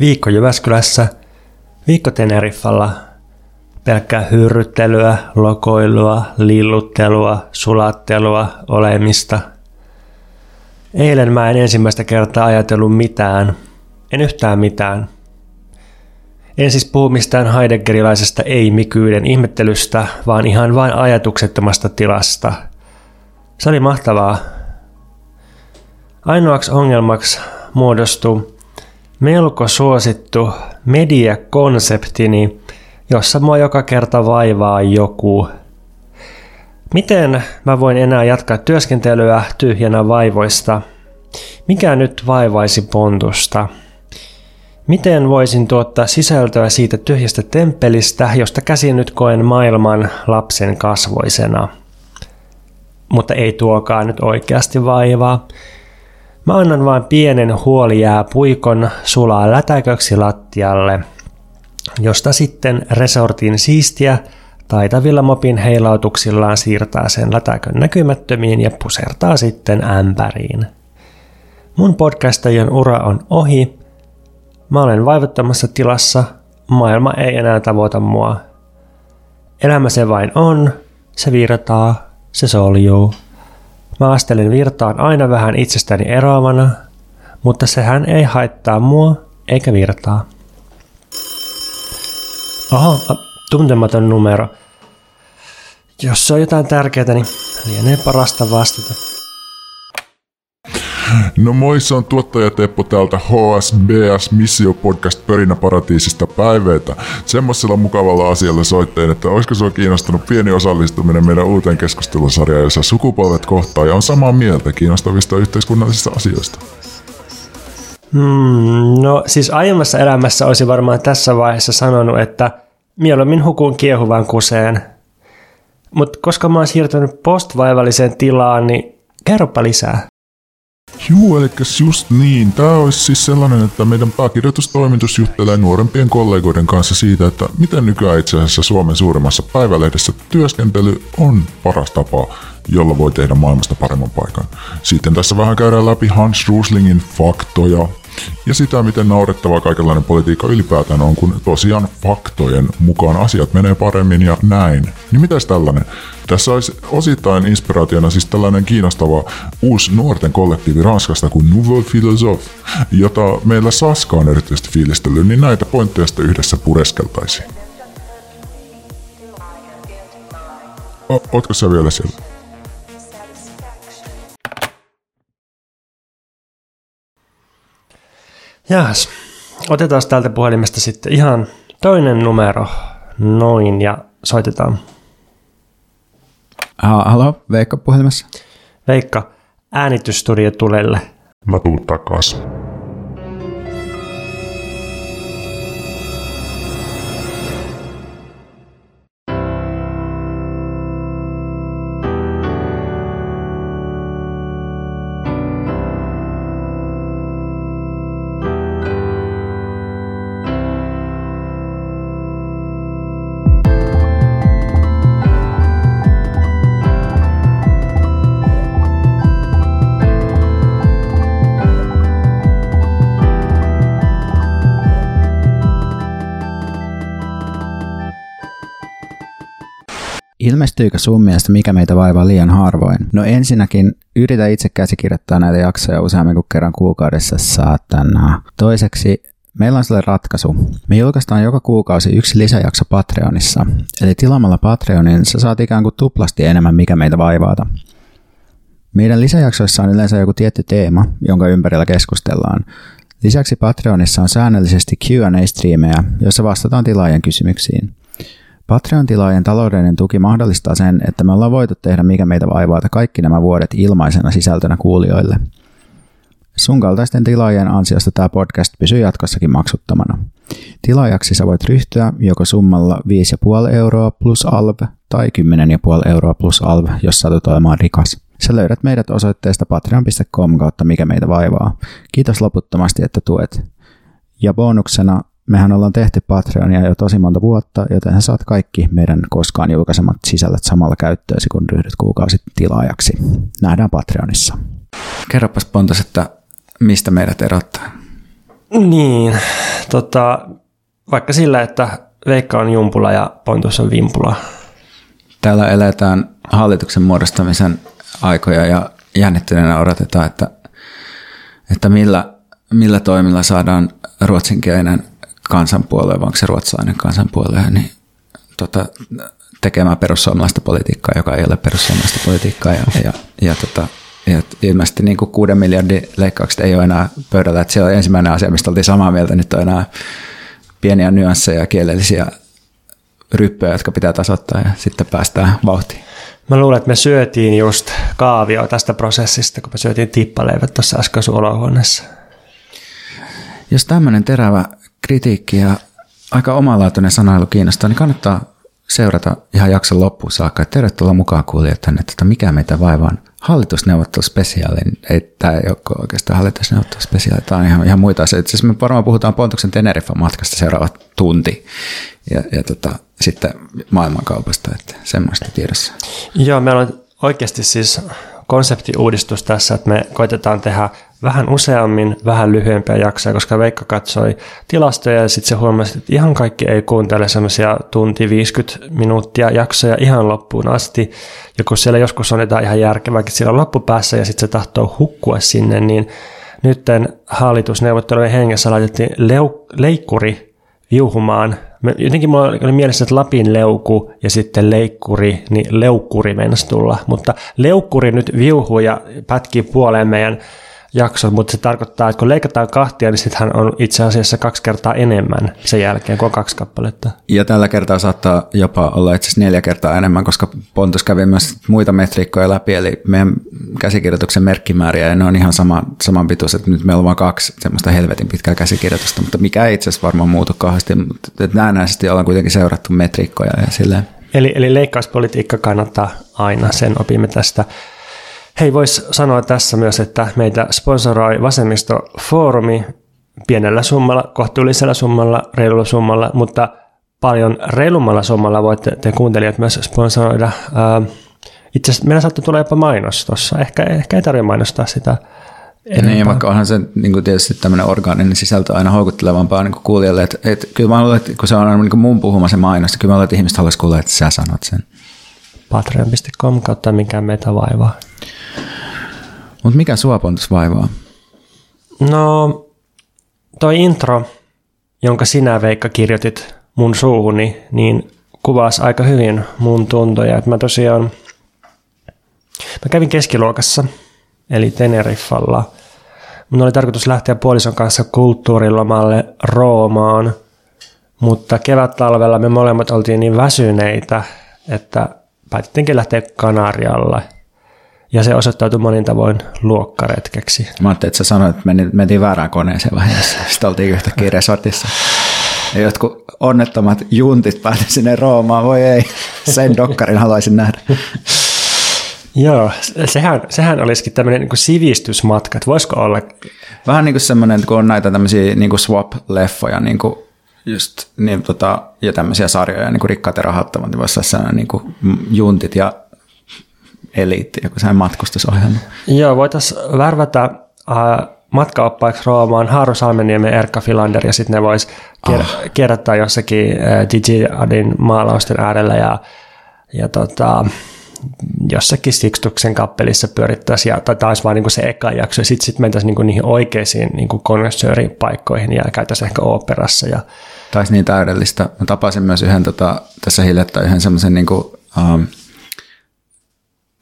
viikko Jyväskylässä, viikko Teneriffalla, pelkkää hyrryttelyä, lokoilua, lilluttelua, sulattelua, olemista. Eilen mä en ensimmäistä kertaa ajatellut mitään, en yhtään mitään. En siis puhu mistään heideggerilaisesta ei-mikyyden ihmettelystä, vaan ihan vain ajatuksettomasta tilasta. Se oli mahtavaa. Ainoaksi ongelmaksi muodostui melko suosittu mediakonseptini, jossa mua joka kerta vaivaa joku. Miten mä voin enää jatkaa työskentelyä tyhjänä vaivoista? Mikä nyt vaivaisi pontusta? Miten voisin tuottaa sisältöä siitä tyhjästä temppelistä, josta käsin nyt koen maailman lapsen kasvoisena? Mutta ei tuokaan nyt oikeasti vaivaa. Mä annan vain pienen huolijää puikon sulaa lätäköksi lattialle, josta sitten resortin siistiä taitavilla mopin heilautuksillaan siirtää sen lätäkön näkymättömiin ja pusertaa sitten ämpäriin. Mun podcastajien ura on ohi. Mä olen vaivattomassa tilassa. Maailma ei enää tavoita mua. Elämä se vain on. Se virtaa. Se soljuu. Mä astelen virtaan aina vähän itsestäni eroavana, mutta sehän ei haittaa mua eikä virtaa. Oho, tuntematon numero. Jos se on jotain tärkeää, niin lienee parasta vastata. No moi, se on tuottaja Teppo täältä HSBS Missio Podcast Pörinäparatiisista päiveitä. Semmoisella mukavalla asialla soitteen, että olisiko sua kiinnostanut pieni osallistuminen meidän uuteen keskustelusarjaan, jossa sukupolvet kohtaa ja on samaa mieltä kiinnostavista yhteiskunnallisista asioista. Hmm, no siis aiemmassa elämässä olisi varmaan tässä vaiheessa sanonut, että mieluummin hukun kiehuvaan kuseen. Mutta koska mä oon siirtynyt postvaivalliseen tilaan, niin kerropa lisää. Juu, eli just niin. Tämä olisi siis sellainen, että meidän pääkirjoitustoimitus juttelee nuorempien kollegoiden kanssa siitä, että miten nykyään itse asiassa Suomen suurimmassa päivälehdessä työskentely on paras tapa, jolla voi tehdä maailmasta paremman paikan. Sitten tässä vähän käydään läpi Hans Ruslingin faktoja, ja sitä, miten naurettavaa kaikenlainen politiikka ylipäätään on, kun tosiaan faktojen mukaan asiat menee paremmin ja näin. Niin mitäs tällainen? Tässä olisi osittain inspiraationa siis tällainen kiinnostava uusi nuorten kollektiivi Ranskasta kuin Nouveau Philosophe, jota meillä Saska on erityisesti fiilistellyt, niin näitä pointteja sitten yhdessä pureskeltaisiin. O, ootko sä vielä siellä? Jaas, otetaan täältä puhelimesta sitten ihan toinen numero. Noin, ja soitetaan. Ha- Halo, Veikka puhelimessa. Veikka, äänitysstudio tulelle. Mä tuun takas. Ilmestyykö sun mielestä mikä meitä vaivaa liian harvoin? No ensinnäkin yritä itse käsikirjoittaa näitä jaksoja useammin kuin kerran kuukaudessa saatana. Toiseksi Meillä on sille ratkaisu. Me julkaistaan joka kuukausi yksi lisäjakso Patreonissa. Eli tilaamalla Patreonin sä saat ikään kuin tuplasti enemmän mikä meitä vaivaata. Meidän lisäjaksoissa on yleensä joku tietty teema, jonka ympärillä keskustellaan. Lisäksi Patreonissa on säännöllisesti Q&A-striimejä, joissa vastataan tilaajien kysymyksiin. Patreon-tilaajien taloudellinen tuki mahdollistaa sen, että me ollaan voitu tehdä mikä meitä vaivaata kaikki nämä vuodet ilmaisena sisältönä kuulijoille. Sun kaltaisten tilaajien ansiosta tämä podcast pysyy jatkossakin maksuttomana. Tilaajaksi sä voit ryhtyä joko summalla 5,5 euroa plus alv tai 10,5 euroa plus alv, jos satut olemaan rikas. Sä löydät meidät osoitteesta patreon.com kautta mikä meitä vaivaa. Kiitos loputtomasti, että tuet. Ja bonuksena mehän ollaan tehty Patreonia jo tosi monta vuotta, joten sä saat kaikki meidän koskaan julkaisemat sisällöt samalla käyttöösi, kun ryhdyt kuukausi tilaajaksi. Nähdään Patreonissa. Kerropas Pontus, että mistä meidät erottaa? Niin, tota, vaikka sillä, että Veikka on jumpula ja Pontus on vimpula. Täällä eletään hallituksen muodostamisen aikoja ja jännittyneenä odotetaan, että, että millä, millä toimilla saadaan ruotsinkielinen kansanpuolue, vai onko se ruotsalainen kansanpuolue, niin tota, tekemään perussuomalaista politiikkaa, joka ei ole perussuomalaista politiikkaa. Ja, ja, ja, tota, ja ilmeisesti niin kuin kuuden miljardin leikkaukset ei ole enää pöydällä. Että se on ensimmäinen asia, mistä oltiin samaa mieltä. Nyt on enää pieniä nyansseja ja kielellisiä ryppyjä, jotka pitää tasoittaa ja sitten päästään vauhtiin. Mä luulen, että me syötiin just kaavio tästä prosessista, kun me syötiin tippaleivät tuossa äsken olohuoneessa. Jos tämmöinen terävä kritiikki ja aika omalaatuinen sanailu kiinnostaa, niin kannattaa seurata ihan jakson loppuun saakka. Tervetuloa mukaan kuulijat tänne, että mikä meitä vaivaa hallitusneuvotteluspesiaali. Ei tämä ei ole oikeastaan hallitusneuvotteluspesiaali, tämä on ihan, ihan muita asioita. Siis me varmaan puhutaan Pontuksen Teneriffa matkasta seuraava tunti ja, ja tota, sitten maailmankaupasta, että semmoista tiedossa. Joo, meillä on oikeasti siis konseptiuudistus tässä, että me koitetaan tehdä vähän useammin, vähän lyhyempiä jaksoja, koska Veikka katsoi tilastoja ja sitten se huomasi, että ihan kaikki ei kuuntele semmoisia tunti 50 minuuttia jaksoja ihan loppuun asti. Ja kun siellä joskus on jotain ihan järkevääkin siellä loppupäässä ja sitten se tahtoo hukkua sinne, niin nytten hallitusneuvottelujen hengessä laitettiin leu- leikkuri viuhumaan jotenkin mulla oli mielessä, että Lapin leuku ja sitten leikkuri, niin leukkuri meinasi tulla. Mutta leukkuri nyt viuhuu ja pätkii puoleen meidän jakson, mutta se tarkoittaa, että kun leikataan kahtia, niin sittenhän on itse asiassa kaksi kertaa enemmän sen jälkeen, kun on kaksi kappaletta. Ja tällä kertaa saattaa jopa olla itse asiassa neljä kertaa enemmän, koska Pontus kävi myös muita metriikkoja läpi, eli meidän käsikirjoituksen merkkimääriä, ja ne on ihan sama, saman pituus, että nyt meillä on vain kaksi semmoista helvetin pitkää käsikirjoitusta, mutta mikä ei itse asiassa varmaan muutu kauheasti, mutta näennäisesti ollaan kuitenkin seurattu metriikkoja ja silleen. Eli, eli leikkauspolitiikka kannattaa aina, sen opimme tästä Hei, voisi sanoa tässä myös, että meitä sponsoroi Vasemmisto-foorumi pienellä summalla, kohtuullisella summalla, reilulla summalla, mutta paljon reilummalla summalla voitte te kuuntelijat myös sponsoroida. Itse asiassa meillä saattaa tulla jopa mainos tuossa. Ehkä, ehkä ei tarvitse mainostaa sitä enempää. Niin, vaikka onhan se niin kuin tietysti tämmöinen orgaaninen sisältö aina houkuttelevampaa niin kuin kuulijalle. Että, että kyllä mä luulen, että kun se on aina niin kuin mun puhuma se mainos, niin kyllä mä luulen, että ihmiset haluaisi kuulla, että sä sanot sen. Patreon.com kautta mikä meitä vaivaa. Mutta mikä sua Pontus vaivaa? No, toi intro, jonka sinä Veikka kirjoitit mun suuhuni, niin kuvasi aika hyvin mun tuntoja. Että mä tosiaan, mä kävin keskiluokassa, eli Teneriffalla. Mun oli tarkoitus lähteä puolison kanssa kulttuurilomalle Roomaan, mutta kevät-talvella me molemmat oltiin niin väsyneitä, että päätettiinkin lähteä Kanarialle – ja se osoittautui monin tavoin luokkaretkeksi. Mä ajattelin, että sä sanoit, että mentiin väärään koneeseen vaiheessa. Sitten oltiin yhtäkkiä resortissa. Ja jotkut onnettomat juntit päätyi sinne Roomaan. Voi ei, sen dokkarin haluaisin nähdä. Joo, sehän, sehän olisikin tämmöinen niin sivistysmatka, että voisiko olla? Vähän niin kuin semmoinen, kun on näitä tämmöisiä niin swap-leffoja, niin kuin just, niin, tota, ja tämmöisiä sarjoja, niin kuin rikkaat ja rahattomat, niin voisi olla niin kuin juntit ja eliitti, joku sehän matkustusohjelma. Joo, voitaisiin värvätä äh, matkaoppaiksi Roomaan Haaru Salmeniemen ja Erkka Filander ja sitten ne vois kier- oh. kierrättää jossakin äh, Gigi Adin maalausten äärellä ja, ja tota, jossakin Sixtuksen kappelissa pyörittäisiin, ja, tai taisi vaan niin se eka jakso, ja sitten sit mentäisiin niin niihin oikeisiin niin konnoissööripaikkoihin ja käytäisiin ehkä oopperassa. Ja... Taisi niin täydellistä. Mä tapasin myös yhden tota, tässä hiljattain yhden semmoisen niin kuin, um,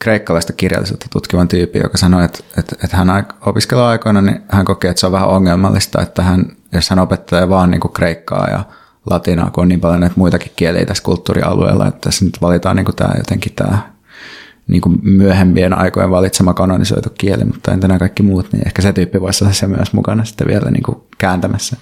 kreikkalaista kirjallisuutta tutkivan tyypin, joka sanoi, että, että, että hän opiskeluaikoina niin hän kokee, että se on vähän ongelmallista, että hän, jos hän opettaa vaan niin kuin kreikkaa ja latinaa, kun on niin paljon näitä muitakin kieliä tässä kulttuurialueella, että tässä nyt valitaan niin kuin tämä jotenkin tämä niin kuin myöhempien aikojen valitsema kanonisoitu kieli, mutta entä nämä kaikki muut, niin ehkä se tyyppi voisi olla se myös mukana sitten vielä niin kuin kääntämässä.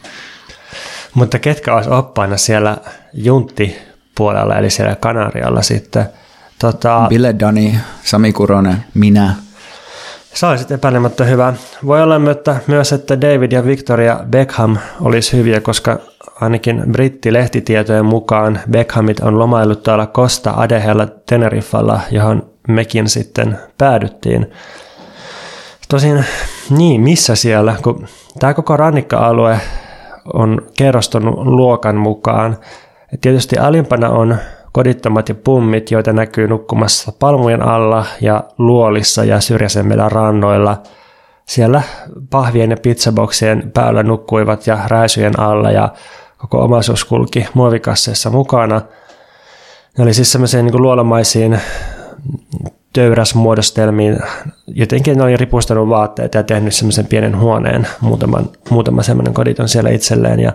Mutta ketkä olisi oppaina siellä juntti-puolella, eli siellä Kanarialla sitten – Tota, Bille Dani, Sami Kuronen, minä. Se olisi epäilemättä hyvä. Voi olla myös, että David ja Victoria Beckham olisi hyviä, koska ainakin britti-lehtitietojen mukaan Beckhamit on lomaillut tuolla Costa Adehella Teneriffalla, johon mekin sitten päädyttiin. Tosin, niin, missä siellä? Kun tämä koko rannikka-alue on kerrostunut luokan mukaan. Et tietysti alimpana on kodittomat ja pummit, joita näkyy nukkumassa palmujen alla ja luolissa ja syrjäisemmillä rannoilla. Siellä pahvien ja pizzaboksien päällä nukkuivat ja rääsyjen alla ja koko omaisuus kulki muovikasseissa mukana. Ne oli siis semmoisiin niin luolamaisiin töyräsmuodostelmiin. Jotenkin ne oli ripustanut vaatteet ja tehnyt semmoisen pienen huoneen, muutaman, muutama semmoinen koditon siellä itselleen. Ja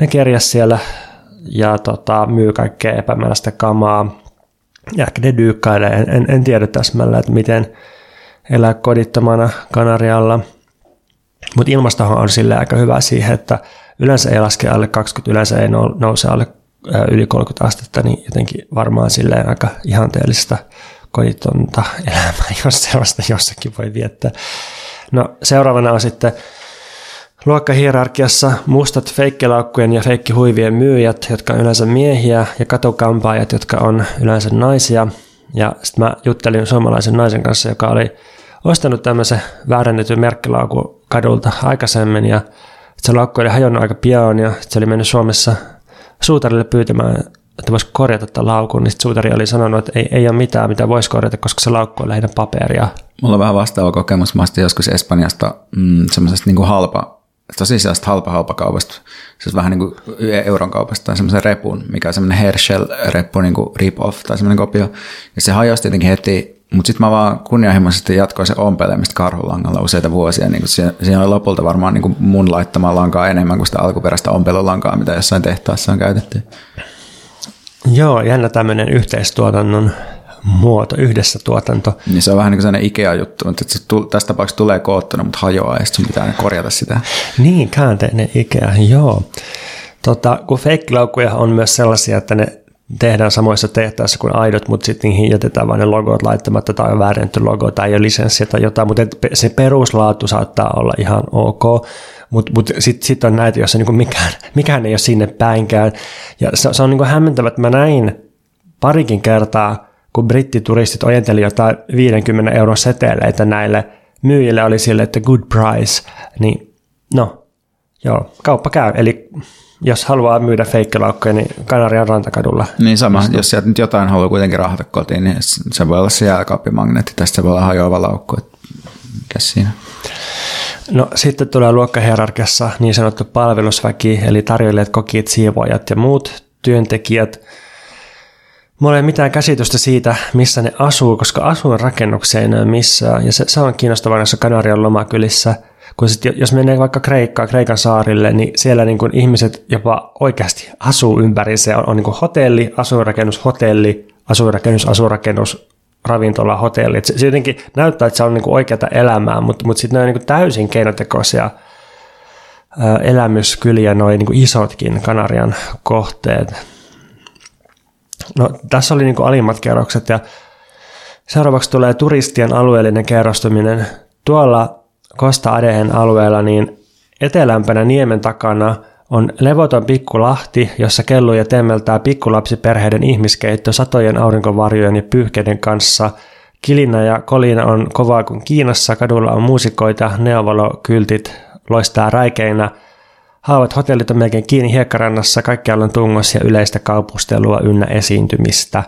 ne kerjäs siellä ja tota, myy kaikkea epämääräistä kamaa. Ja ehkä ne dyykkailee. En, en, tiedä täsmällä, että miten elää kodittomana Kanarialla. Mutta ilmastohan on sille aika hyvä siihen, että yleensä ei laske alle 20, yleensä ei nouse alle yli 30 astetta, niin jotenkin varmaan silleen aika ihanteellista koditonta elämää, jos sellaista jossakin voi viettää. No seuraavana on sitten luokkahierarkiassa mustat feikkilaukkujen ja feikkihuivien myyjät, jotka on yleensä miehiä, ja katukampaajat, jotka on yleensä naisia. Ja sitten mä juttelin suomalaisen naisen kanssa, joka oli ostanut tämmöisen väärännetyn merkkilaukun kadulta aikaisemmin, ja se laukku oli hajonnut aika pian, ja se oli mennyt Suomessa suutarille pyytämään että voisi korjata tämän laukun, niin suutari oli sanonut, että ei, ei ole mitään, mitä voisi korjata, koska se laukku on lähinnä paperia. Mulla on vähän vastaava kokemus. Mä joskus Espanjasta mm, semmoisesta niin halpa, tosi sellaista halpa halpakaupasta, siis vähän niin kuin euron kaupasta tai semmoisen repun, mikä on semmoinen Herschel-reppu, niin kuin rip-off tai semmoinen kopio. Ja se hajosi tietenkin heti, mutta sitten mä vaan kunnianhimoisesti jatkoin se ompelemista karhulangalla useita vuosia. Niin siinä, siinä oli lopulta varmaan niin kuin mun laittamaan lankaa enemmän kuin sitä alkuperäistä ompelulankaa, mitä jossain tehtaassa on käytetty. Joo, jännä tämmöinen yhteistuotannon muoto, yhdessä tuotanto. Niin se on vähän niin kuin sellainen Ikea-juttu, että se tull, tässä tapauksessa tulee koottuna, mutta hajoaa ja sitten pitää korjata sitä. Niin, käänteinen Ikea, joo. Tota, kun feikkilaukkuja on myös sellaisia, että ne tehdään samoissa tehtaissa kuin aidot, mutta sitten niihin jätetään vain ne logot laittamatta tai on väärennetty logo tai ei ole lisenssiä tai jotain, mutta se peruslaatu saattaa olla ihan ok, mutta mut, sitten sit on näitä, joissa niinku mikään, mikään ei ole sinne päinkään. Ja se, se on niinku hämmentävä, että mä näin parikin kertaa, kun brittituristit ojenteli jotain 50 euron seteleitä näille myyjille, oli sille, että good price, niin no, joo, kauppa käy. Eli jos haluaa myydä feikkilaukkoja, niin Kanarian rantakadulla. Niin sama, Istu. jos sieltä nyt jotain haluaa kuitenkin rahata kotiin, niin se voi olla se jääkaappimagneetti, tästä se voi olla hajoava laukku. Mikä siinä? No sitten tulee luokkahierarkiassa niin sanottu palvelusväki, eli tarjoilijat, kokit, siivoajat ja muut työntekijät. Mulla ei ole mitään käsitystä siitä, missä ne asuu, koska asuinrakennuksia ei näy missään. Ja se, se on kiinnostavaa näissä Kanarian lomakylissä, kun sit, jos menee vaikka Kreikkaan, Kreikan saarille, niin siellä niin ihmiset jopa oikeasti asuu ympäri. Se on, on niin hotelli, asuinrakennus, hotelli, asuinrakennus, asuinrakennus, ravintola, hotelli. Se, se jotenkin näyttää, että se on niin oikeata elämää, mutta, mutta sitten ne on niin täysin keinotekoisia elämyskyliä, noin niin isotkin Kanarian kohteet. No, tässä oli niin alimmat kerrokset ja seuraavaksi tulee turistien alueellinen kerrostuminen. Tuolla Costa Adehen alueella niin etelämpänä niemen takana – on levoton pikkulahti, jossa kelluu ja temmeltää pikkulapsiperheiden ihmiskeitto satojen aurinkovarjojen ja pyyhkeiden kanssa. Kilinä ja kolina on kovaa kuin Kiinassa, kadulla on muusikoita, neovalokyltit loistaa räikeinä. Haavat hotellit on melkein kiinni hiekkarannassa, kaikkialla on tungos ja yleistä kaupustelua ynnä esiintymistä.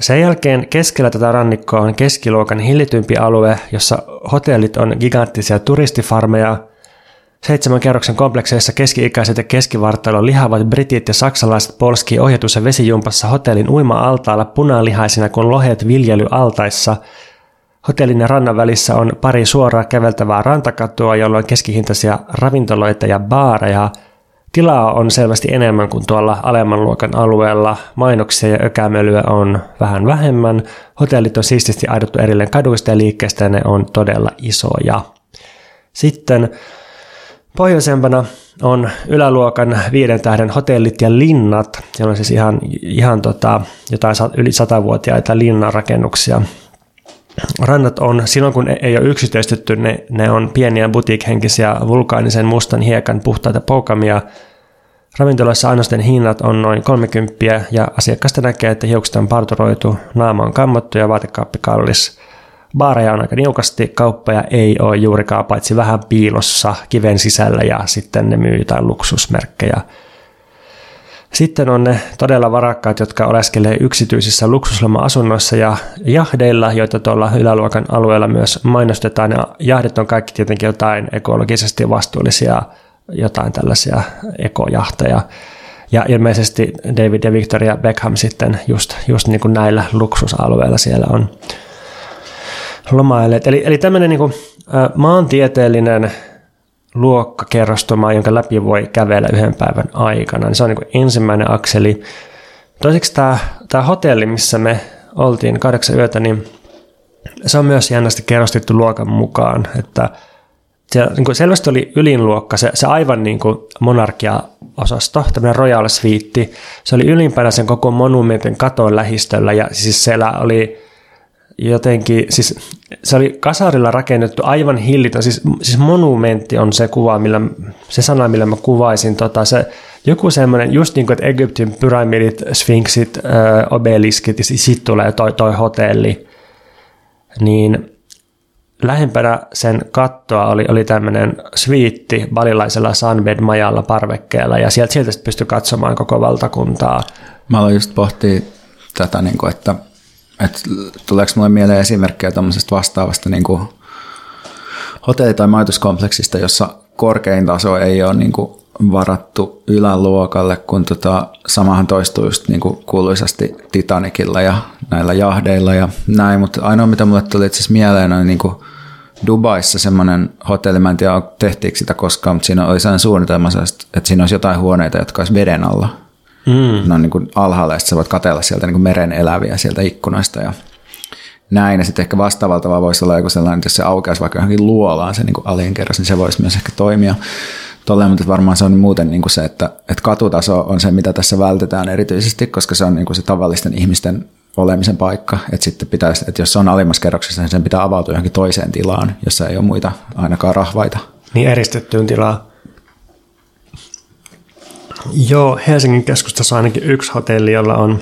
Sen jälkeen keskellä tätä rannikkoa on keskiluokan hillitympi alue, jossa hotellit on giganttisia turistifarmeja – Seitsemän kerroksen komplekseissa keski-ikäiset ja keskivartalon lihavat britit ja saksalaiset polski ohjatus- ja vesijumpassa hotellin uima-altaalla punalihaisina kuin lohet viljelyaltaissa. Hotellin ja rannan välissä on pari suoraa käveltävää rantakatua, jolloin keskihintaisia ravintoloita ja baareja. Tilaa on selvästi enemmän kuin tuolla alemman luokan alueella. Mainoksia ja ökämölyä on vähän vähemmän. Hotellit on siististi aidottu erilleen kaduista ja liikkeestä ja ne on todella isoja. Sitten Pohjoisempana on yläluokan viiden tähden hotellit ja linnat. Siellä on siis ihan, ihan tota, jotain yli satavuotiaita linnanrakennuksia. Rannat on, silloin kun ei ole yksityistetty, ne, ne on pieniä butiikhenkisiä vulkaanisen mustan hiekan puhtaita poukamia. Ravintoloissa annosten hinnat on noin 30 ja asiakkaasta näkee, että hiukset on parturoitu, naama on kammottu ja vaatekaappi kallis. baareja on aika niukasti, kauppoja ei ole juurikaan, paitsi vähän piilossa kiven sisällä ja sitten ne myy jotain luksusmerkkejä. Sitten on ne todella varakkaat, jotka oleskelee yksityisissä luksusloma-asunnoissa ja jahdeilla, joita tuolla yläluokan alueella myös mainostetaan. Ja jahdit on kaikki tietenkin jotain ekologisesti vastuullisia, jotain tällaisia ekojahteja. Ja ilmeisesti David ja Victoria Beckham sitten just, just niin kuin näillä luksusalueilla siellä on lomailleet. Eli, eli tämmöinen niin kuin, maantieteellinen luokkakerrostuma, jonka läpi voi kävellä yhden päivän aikana. Niin se on niin ensimmäinen akseli. Toiseksi tämä, tämä hotelli, missä me oltiin kahdeksan yötä, niin se on myös jännästi kerrostettu luokan mukaan, että se niin kuin selvästi oli ylinluokka, se, se aivan niin kuin monarkia-osasto, tämmöinen royal suite. Se oli ylimpänä sen koko monumentin katon lähistöllä ja siis siellä oli jotenkin, siis se oli kasarilla rakennettu aivan hillitön, siis, siis monumentti on se kuva, millä, se sana, millä mä kuvaisin, tota, se, joku semmoinen, just niin kuin, että Egyptin pyramidit, sfinksit, obeliskit, ja sitten tulee toi, toi hotelli, niin lähempänä sen kattoa oli, oli tämmöinen sviitti balilaisella Sunbed-majalla parvekkeella, ja sieltä, sieltä pystyi katsomaan koko valtakuntaa. Mä aloin just pohtia tätä, niin kuin, että et tuleeko mulle mieleen esimerkkejä tämmöisestä vastaavasta niin kuin hotelli- tai majoituskompleksista, jossa korkein taso ei ole niin kuin varattu yläluokalle, kun tota, samahan toistuu just niin kuin kuuluisasti Titanicilla ja näillä jahdeilla ja näin, mutta ainoa mitä mulle tuli itse asiassa mieleen on niin kuin Dubaissa semmoinen hotelli, mä en tiedä tehtiinkö sitä koskaan, mutta siinä oli sellainen suunnitelma, että siinä olisi jotain huoneita, jotka olisi veden alla. Mm. Ne on niin kuin alhaalla ja sä voit katella sieltä niin kuin meren eläviä sieltä ikkunoista ja näin. Ja sitten ehkä vastaavalta tavalla voisi olla joku sellainen, että jos se aukeaisi vaikka johonkin luolaan se niin kuin alinkerros, niin se voisi myös ehkä toimia tolleen, mutta varmaan se on muuten niin kuin se, että, että katutaso on se, mitä tässä vältetään erityisesti, koska se on niin kuin se tavallisten ihmisten olemisen paikka, että sitten pitäisi, että jos se on alimmassa kerroksessa, niin sen pitää avautua johonkin toiseen tilaan, jossa ei ole muita ainakaan rahvaita. Niin eristettyyn tilaan. Joo, Helsingin keskustassa on ainakin yksi hotelli, jolla on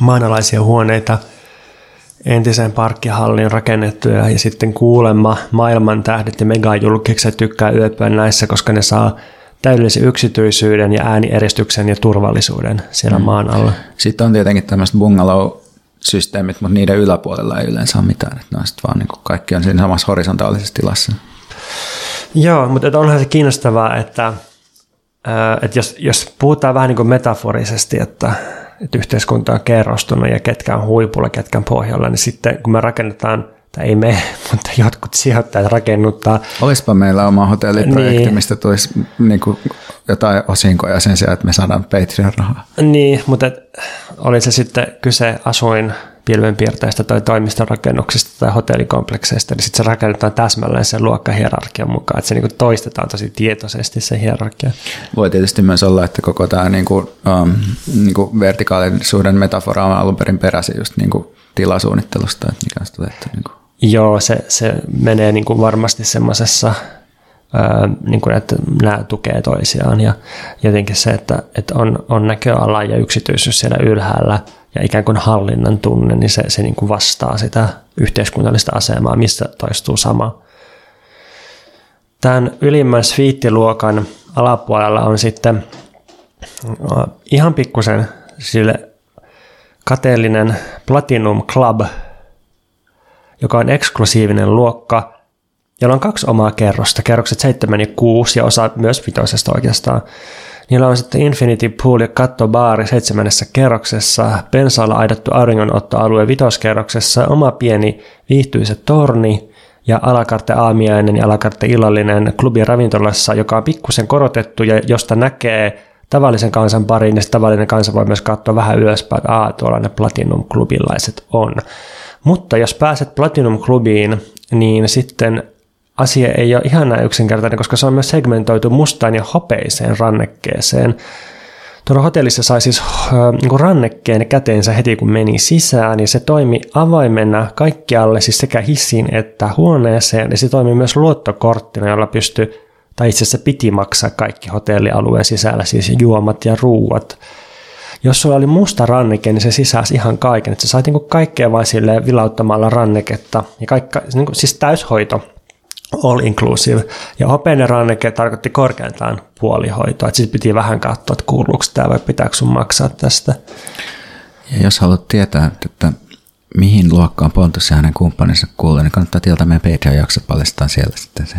maanalaisia huoneita entiseen parkkihalliin rakennettuja ja sitten kuulemma maailman tähdet ja megajulkikset tykkää yöpyä näissä, koska ne saa täydellisen yksityisyyden ja äänieristuksen ja turvallisuuden siellä mm. maan alla. Sitten on tietenkin tämmöiset bungalow-systeemit, mutta niiden yläpuolella ei yleensä ole mitään. Että ne on vaan niin kuin kaikki on siinä samassa horisontaalisessa tilassa. Joo, mutta onhan se kiinnostavaa, että että jos, jos puhutaan vähän niin kuin metaforisesti, että, että yhteiskunta on kerrostunut ja ketkä on huipulla, ketkä on pohjalla, niin sitten kun me rakennetaan tai ei me, mutta jotkut sijoittajat rakennuttaa. Olisipa meillä oma hotelliprojekti, niin. mistä tulisi niin kuin jotain osinkoja sen sijaan, että me saadaan Patreon-rahaa. Niin, mutta oli se sitten kyse asuin pilvenpiirteistä tai toimistorakennuksista tai hotellikomplekseista, niin sitten se rakennetaan täsmälleen sen luokkahierarkian mukaan, että se niinku toistetaan tosi tietoisesti se hierarkia. Voi tietysti myös olla, että koko tämä niinku, um, niinku vertikaalisuuden metafora on alun perin peräisin just niinku tilasuunnittelusta, että mikä on sitä niinku. Joo, se, se menee niinku varmasti semmoisessa niin kuin, että nämä tukee toisiaan ja jotenkin se, että, että on, on näköala ja yksityisyys siellä ylhäällä ja ikään kuin hallinnan tunne, niin se, se niin kuin vastaa sitä yhteiskunnallista asemaa, missä toistuu sama. Tämän ylimmän sviittiluokan alapuolella on sitten ihan pikkusen sille kateellinen Platinum Club, joka on eksklusiivinen luokka, jolla on kaksi omaa kerrosta, kerrokset 7 ja 6 ja osa myös vitosesta oikeastaan. Niillä on sitten Infinity Pool ja kattobaari seitsemännessä kerroksessa, pensaalla aidattu auringonottoalue vitoskerroksessa, oma pieni viihtyisä torni ja alakarte aamiainen ja alakarte illallinen klubi ravintolassa, joka on pikkusen korotettu ja josta näkee tavallisen kansan pariin, niin tavallinen kansa voi myös katsoa vähän ylöspäin, että Aa, tuolla ne Platinum-klubilaiset on. Mutta jos pääset Platinum-klubiin, niin sitten asia ei ole ihan näin yksinkertainen, koska se on myös segmentoitu mustaan ja hopeiseen rannekkeeseen. Tuolla hotellissa sai siis äh, niin rannekkeen käteensä heti kun meni sisään, ja se toimi avaimena kaikkialle, siis sekä hissiin että huoneeseen, ja se toimi myös luottokorttina, jolla pystyi, tai itse asiassa piti maksaa kaikki hotellialueen sisällä, siis juomat ja ruuat. jos sulla oli musta ranneke, niin se sisäsi ihan kaiken. Että sä sait niinku kaikkea vain vilauttamalla ranneketta. Ja kaikka, niinku, siis täyshoito, all inclusive. Ja hopeinen ranneke tarkoitti korkeintaan puolihoitoa. Siis piti vähän katsoa, että kuuluuko tämä vai pitääkö sun maksaa tästä. Ja jos haluat tietää, että mihin luokkaan Pontus ja hänen kumppaninsa kuuluu, niin kannattaa tilata meidän Patreon-jaksot paljastaa siellä sitten se.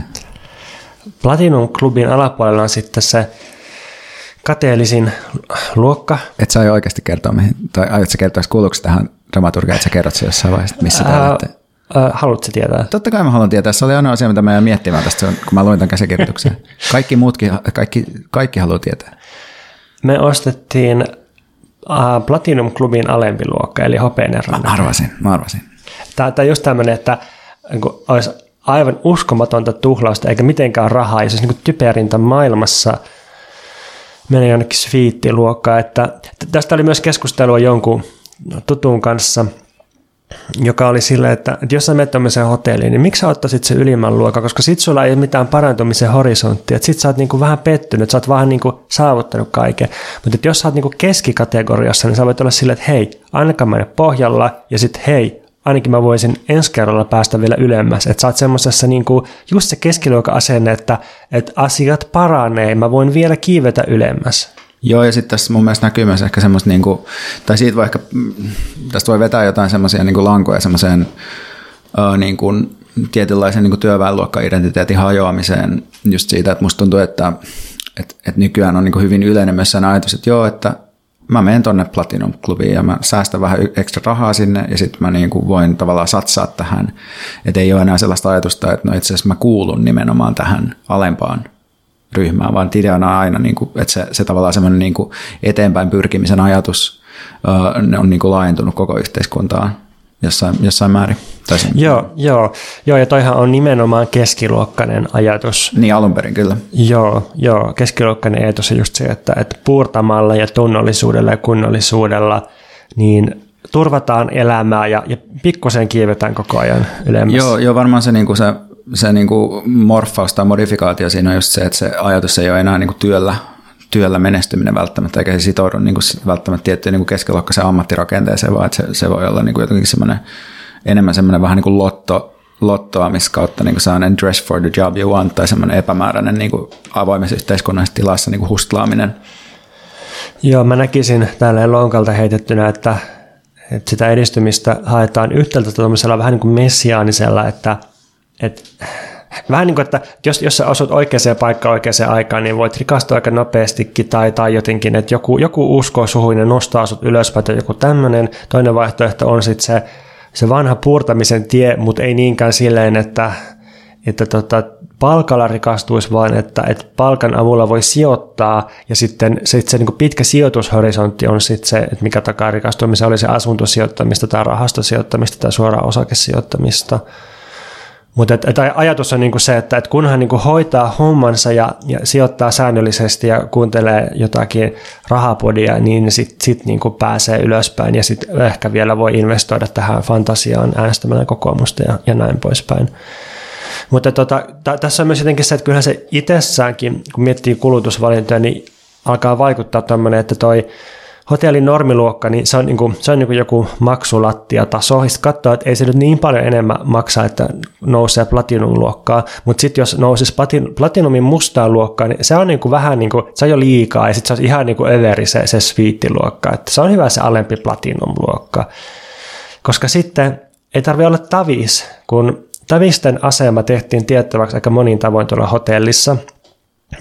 Platinum-klubin alapuolella on sitten se kateellisin luokka. Et sä oikeasti kertoa, mihin, tai aiotko kertoa, kuuluuko tähän dramaturgiaan, että sä kerrot se jossain vaiheessa, missä te olette? Äh, haluatko tietää? Totta kai mä haluan tietää. Se oli ainoa asia, mitä mä jäin miettimään tästä, kun mä luin tämän käsikirjoituksen. Kaikki muutkin, kaikki, kaikki haluaa tietää. Me ostettiin uh, Platinum Clubin alempi luokka, eli hopeinen Mä arvasin, mä arvasin. Tämä on just tämmöinen, että niin olisi aivan uskomatonta tuhlausta, eikä mitenkään rahaa, ja se olisi niin typerintä maailmassa menee jonnekin sviittiluokkaan. Että tästä oli myös keskustelua jonkun tutun kanssa – joka oli silleen, että, että jos sä menet tämmöiseen hotelliin, niin miksi sä ottaisit se ylimmän luokan, koska sit sulla ei ole mitään parantumisen horisonttia, että sit sä oot niinku vähän pettynyt, sä oot vähän niinku saavuttanut kaiken, mutta jos sä oot niinku keskikategoriassa, niin sä voit olla silleen, että hei, ainakaan mä pohjalla, ja sitten hei, ainakin mä voisin ensi kerralla päästä vielä ylemmäs. Että sä oot semmoisessa niinku, just se keskiluokan asenne, että, että asiat paranee, mä voin vielä kiivetä ylemmäs. Joo, ja sitten tässä mun mielestä näkyy myös ehkä semmoista, niin kuin, tai siitä voi ehkä, tästä voi vetää jotain semmoisia niin lankoja semmoiseen niin kuin, tietynlaisen niin työväenluokka-identiteetin hajoamiseen just siitä, että musta tuntuu, että, että, että nykyään on niin hyvin yleinen myös sen ajatus, että joo, että mä menen tonne Platinum-klubiin ja mä säästän vähän ekstra rahaa sinne ja sitten mä niin kuin voin tavallaan satsaa tähän. Että ei ole enää sellaista ajatusta, että no itse asiassa mä kuulun nimenomaan tähän alempaan ryhmään, vaan ideana on aina, niin kuin, että se, se tavallaan semmoinen niin kuin eteenpäin pyrkimisen ajatus ne on niin kuin laajentunut koko yhteiskuntaan jossain, jossain määrin. Joo, joo, joo, ja toihan on nimenomaan keskiluokkainen ajatus. Niin alun perin kyllä. Joo, joo, keskiluokkainen ajatus on just se, että, että puurtamalla ja tunnollisuudella ja kunnollisuudella niin turvataan elämää ja, ja pikkusen kiivetään koko ajan ylemmäs. Joo, joo varmaan se, niin kuin se se niin kuin morfaus tai modifikaatio siinä on just se, että se ajatus ei ole enää niin kuin työllä, työllä menestyminen välttämättä, eikä se sitoudu niin kuin välttämättä tiettyyn niin keskiluokkaiseen ammattirakenteeseen, vaan se, se voi olla niin kuin jotenkin semmoinen, enemmän semmoinen vähän niin kuin lotto, lottoamis kautta niin sellainen dress for the job you want tai semmoinen epämääräinen niin kuin avoimessa yhteiskunnallisessa tilassa niin kuin hustlaaminen. Joo, mä näkisin täällä lonkalta heitettynä, että, että sitä edistymistä haetaan yhtäältä tuollaisella vähän niin kuin messiaanisella, että – et, vähän niin kuin, että jos, jos sä osut oikeaan paikkaan oikeaan aikaan, niin voit rikastua aika nopeastikin tai, tai jotenkin, että joku, joku uskoo suhun ja nostaa sut ylöspäin tai joku tämmöinen. Toinen vaihtoehto on sitten se, se vanha puurtamisen tie, mutta ei niinkään silleen, että, että tota, palkalla rikastuisi, vaan että, että palkan avulla voi sijoittaa ja sitten sit se niin pitkä sijoitushorisontti on sitten se, että mikä takaa rikastumisen, oli se asuntosijoittamista tai rahastosijoittamista tai suoraan osakesijoittamista. Mutta et, et ajatus on niinku se, että et kunhan niinku hoitaa hommansa ja, ja sijoittaa säännöllisesti ja kuuntelee jotakin rahapodia, niin sitten sit niinku pääsee ylöspäin ja sitten ehkä vielä voi investoida tähän fantasiaan äänestämällä kokoomusta ja, ja näin poispäin. Mutta tota, t- tässä on myös jotenkin se, että kyllähän se itsessäänkin, kun miettii kulutusvalintoja, niin alkaa vaikuttaa tämmöinen, että toi hotellin normiluokka, niin se on, niin kuin, se on niin kuin joku maksulattiataso. Sitten katsoo, että ei se nyt niin paljon enemmän maksa, että nousee platinum-luokkaa, mutta sitten jos nousisi platinumin mustaan luokkaan, niin se on niin kuin vähän niin kuin, se on jo liikaa, ja sitten se on ihan niin kuin överi se, se sviittiluokka. Että se on hyvä se alempi platinum-luokka. Koska sitten ei tarvi olla tavis, kun tavisten asema tehtiin tiettäväksi aika monin tavoin tuolla hotellissa –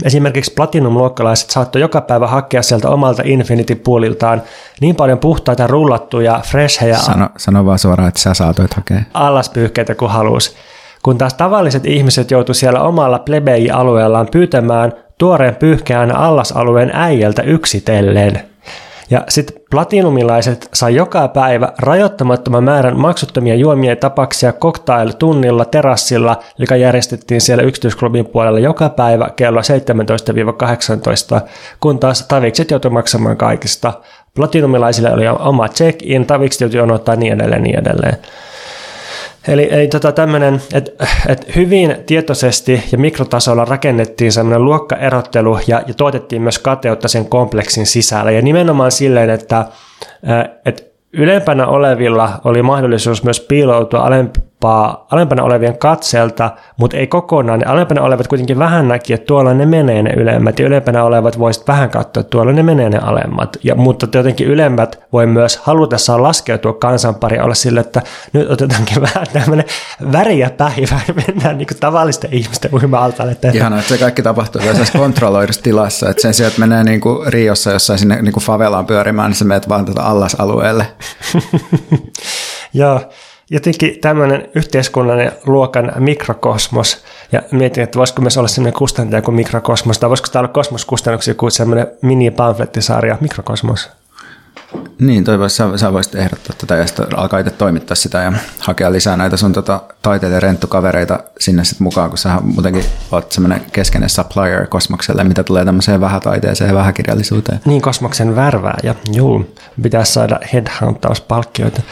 Esimerkiksi Platinum-luokkalaiset saattoi joka päivä hakea sieltä omalta Infinity-puoliltaan niin paljon puhtaita rullattuja freshejä sano, sano vaan suoraan, että sä saatoit hakea. Allaspyyhkeitä kuin halus. Kun taas tavalliset ihmiset joutu siellä omalla plebei-alueellaan pyytämään tuoreen pyyhkeän allasalueen äijältä yksitellen. Ja sitten platinumilaiset sai joka päivä rajoittamattoman määrän maksuttomia juomia tapaksia cocktail-tunnilla terassilla, joka järjestettiin siellä yksityisklubin puolella joka päivä kello 17-18, kun taas tavikset joutui maksamaan kaikista. Platinumilaisille oli oma check-in, tavikset joutui odottaa niin edelleen niin edelleen. Eli, eli tota tämmöinen, että et hyvin tietoisesti ja mikrotasolla rakennettiin semmoinen luokkaerottelu ja, ja tuotettiin myös kateutta sen kompleksin sisällä. Ja nimenomaan silleen, että et ylempänä olevilla oli mahdollisuus myös piiloutua alempaa, alempana olevien katselta, mutta ei kokonaan. Ne alempana olevat kuitenkin vähän näki, että tuolla ne menee ne ylemmät, ja ylempänä olevat voisit vähän katsoa, että tuolla ne menee ne alemmat. Ja, mutta jotenkin ylemmät voi myös halutessaan laskeutua kansanpari olla sille, että nyt otetaankin vähän tämmöinen väriä päivä ja mennään niin kuin tavallisten ihmisten uima-altalle. Ihan, että se kaikki tapahtuu tässä kontrolloidussa tilassa, että sen sijaan, että menee niin kuin Riossa jossain sinne niin kuin favelaan pyörimään, niin sä menet vaan tuota allasalueelle. Joo, jotenkin tämmöinen yhteiskunnallinen luokan mikrokosmos, ja mietin, että voisiko myös olla sellainen kustantaja kuin mikrokosmos, tai voisiko tämä olla kosmoskustannuksia kuin sellainen mini-pamflettisarja mikrokosmos? Niin, toivoisi, sä, sä voisit ehdottaa tätä ja sitten alkaa itse toimittaa sitä ja hakea lisää näitä sun tota, taiteilijan renttukavereita sinne sitten mukaan, kun sä muutenkin oot semmoinen keskeinen supplier kosmokselle, mitä tulee tämmöiseen vähätaiteeseen ja vähäkirjallisuuteen. Niin, kosmoksen värvää ja juu, pitäisi saada headhuntauspalkkioita.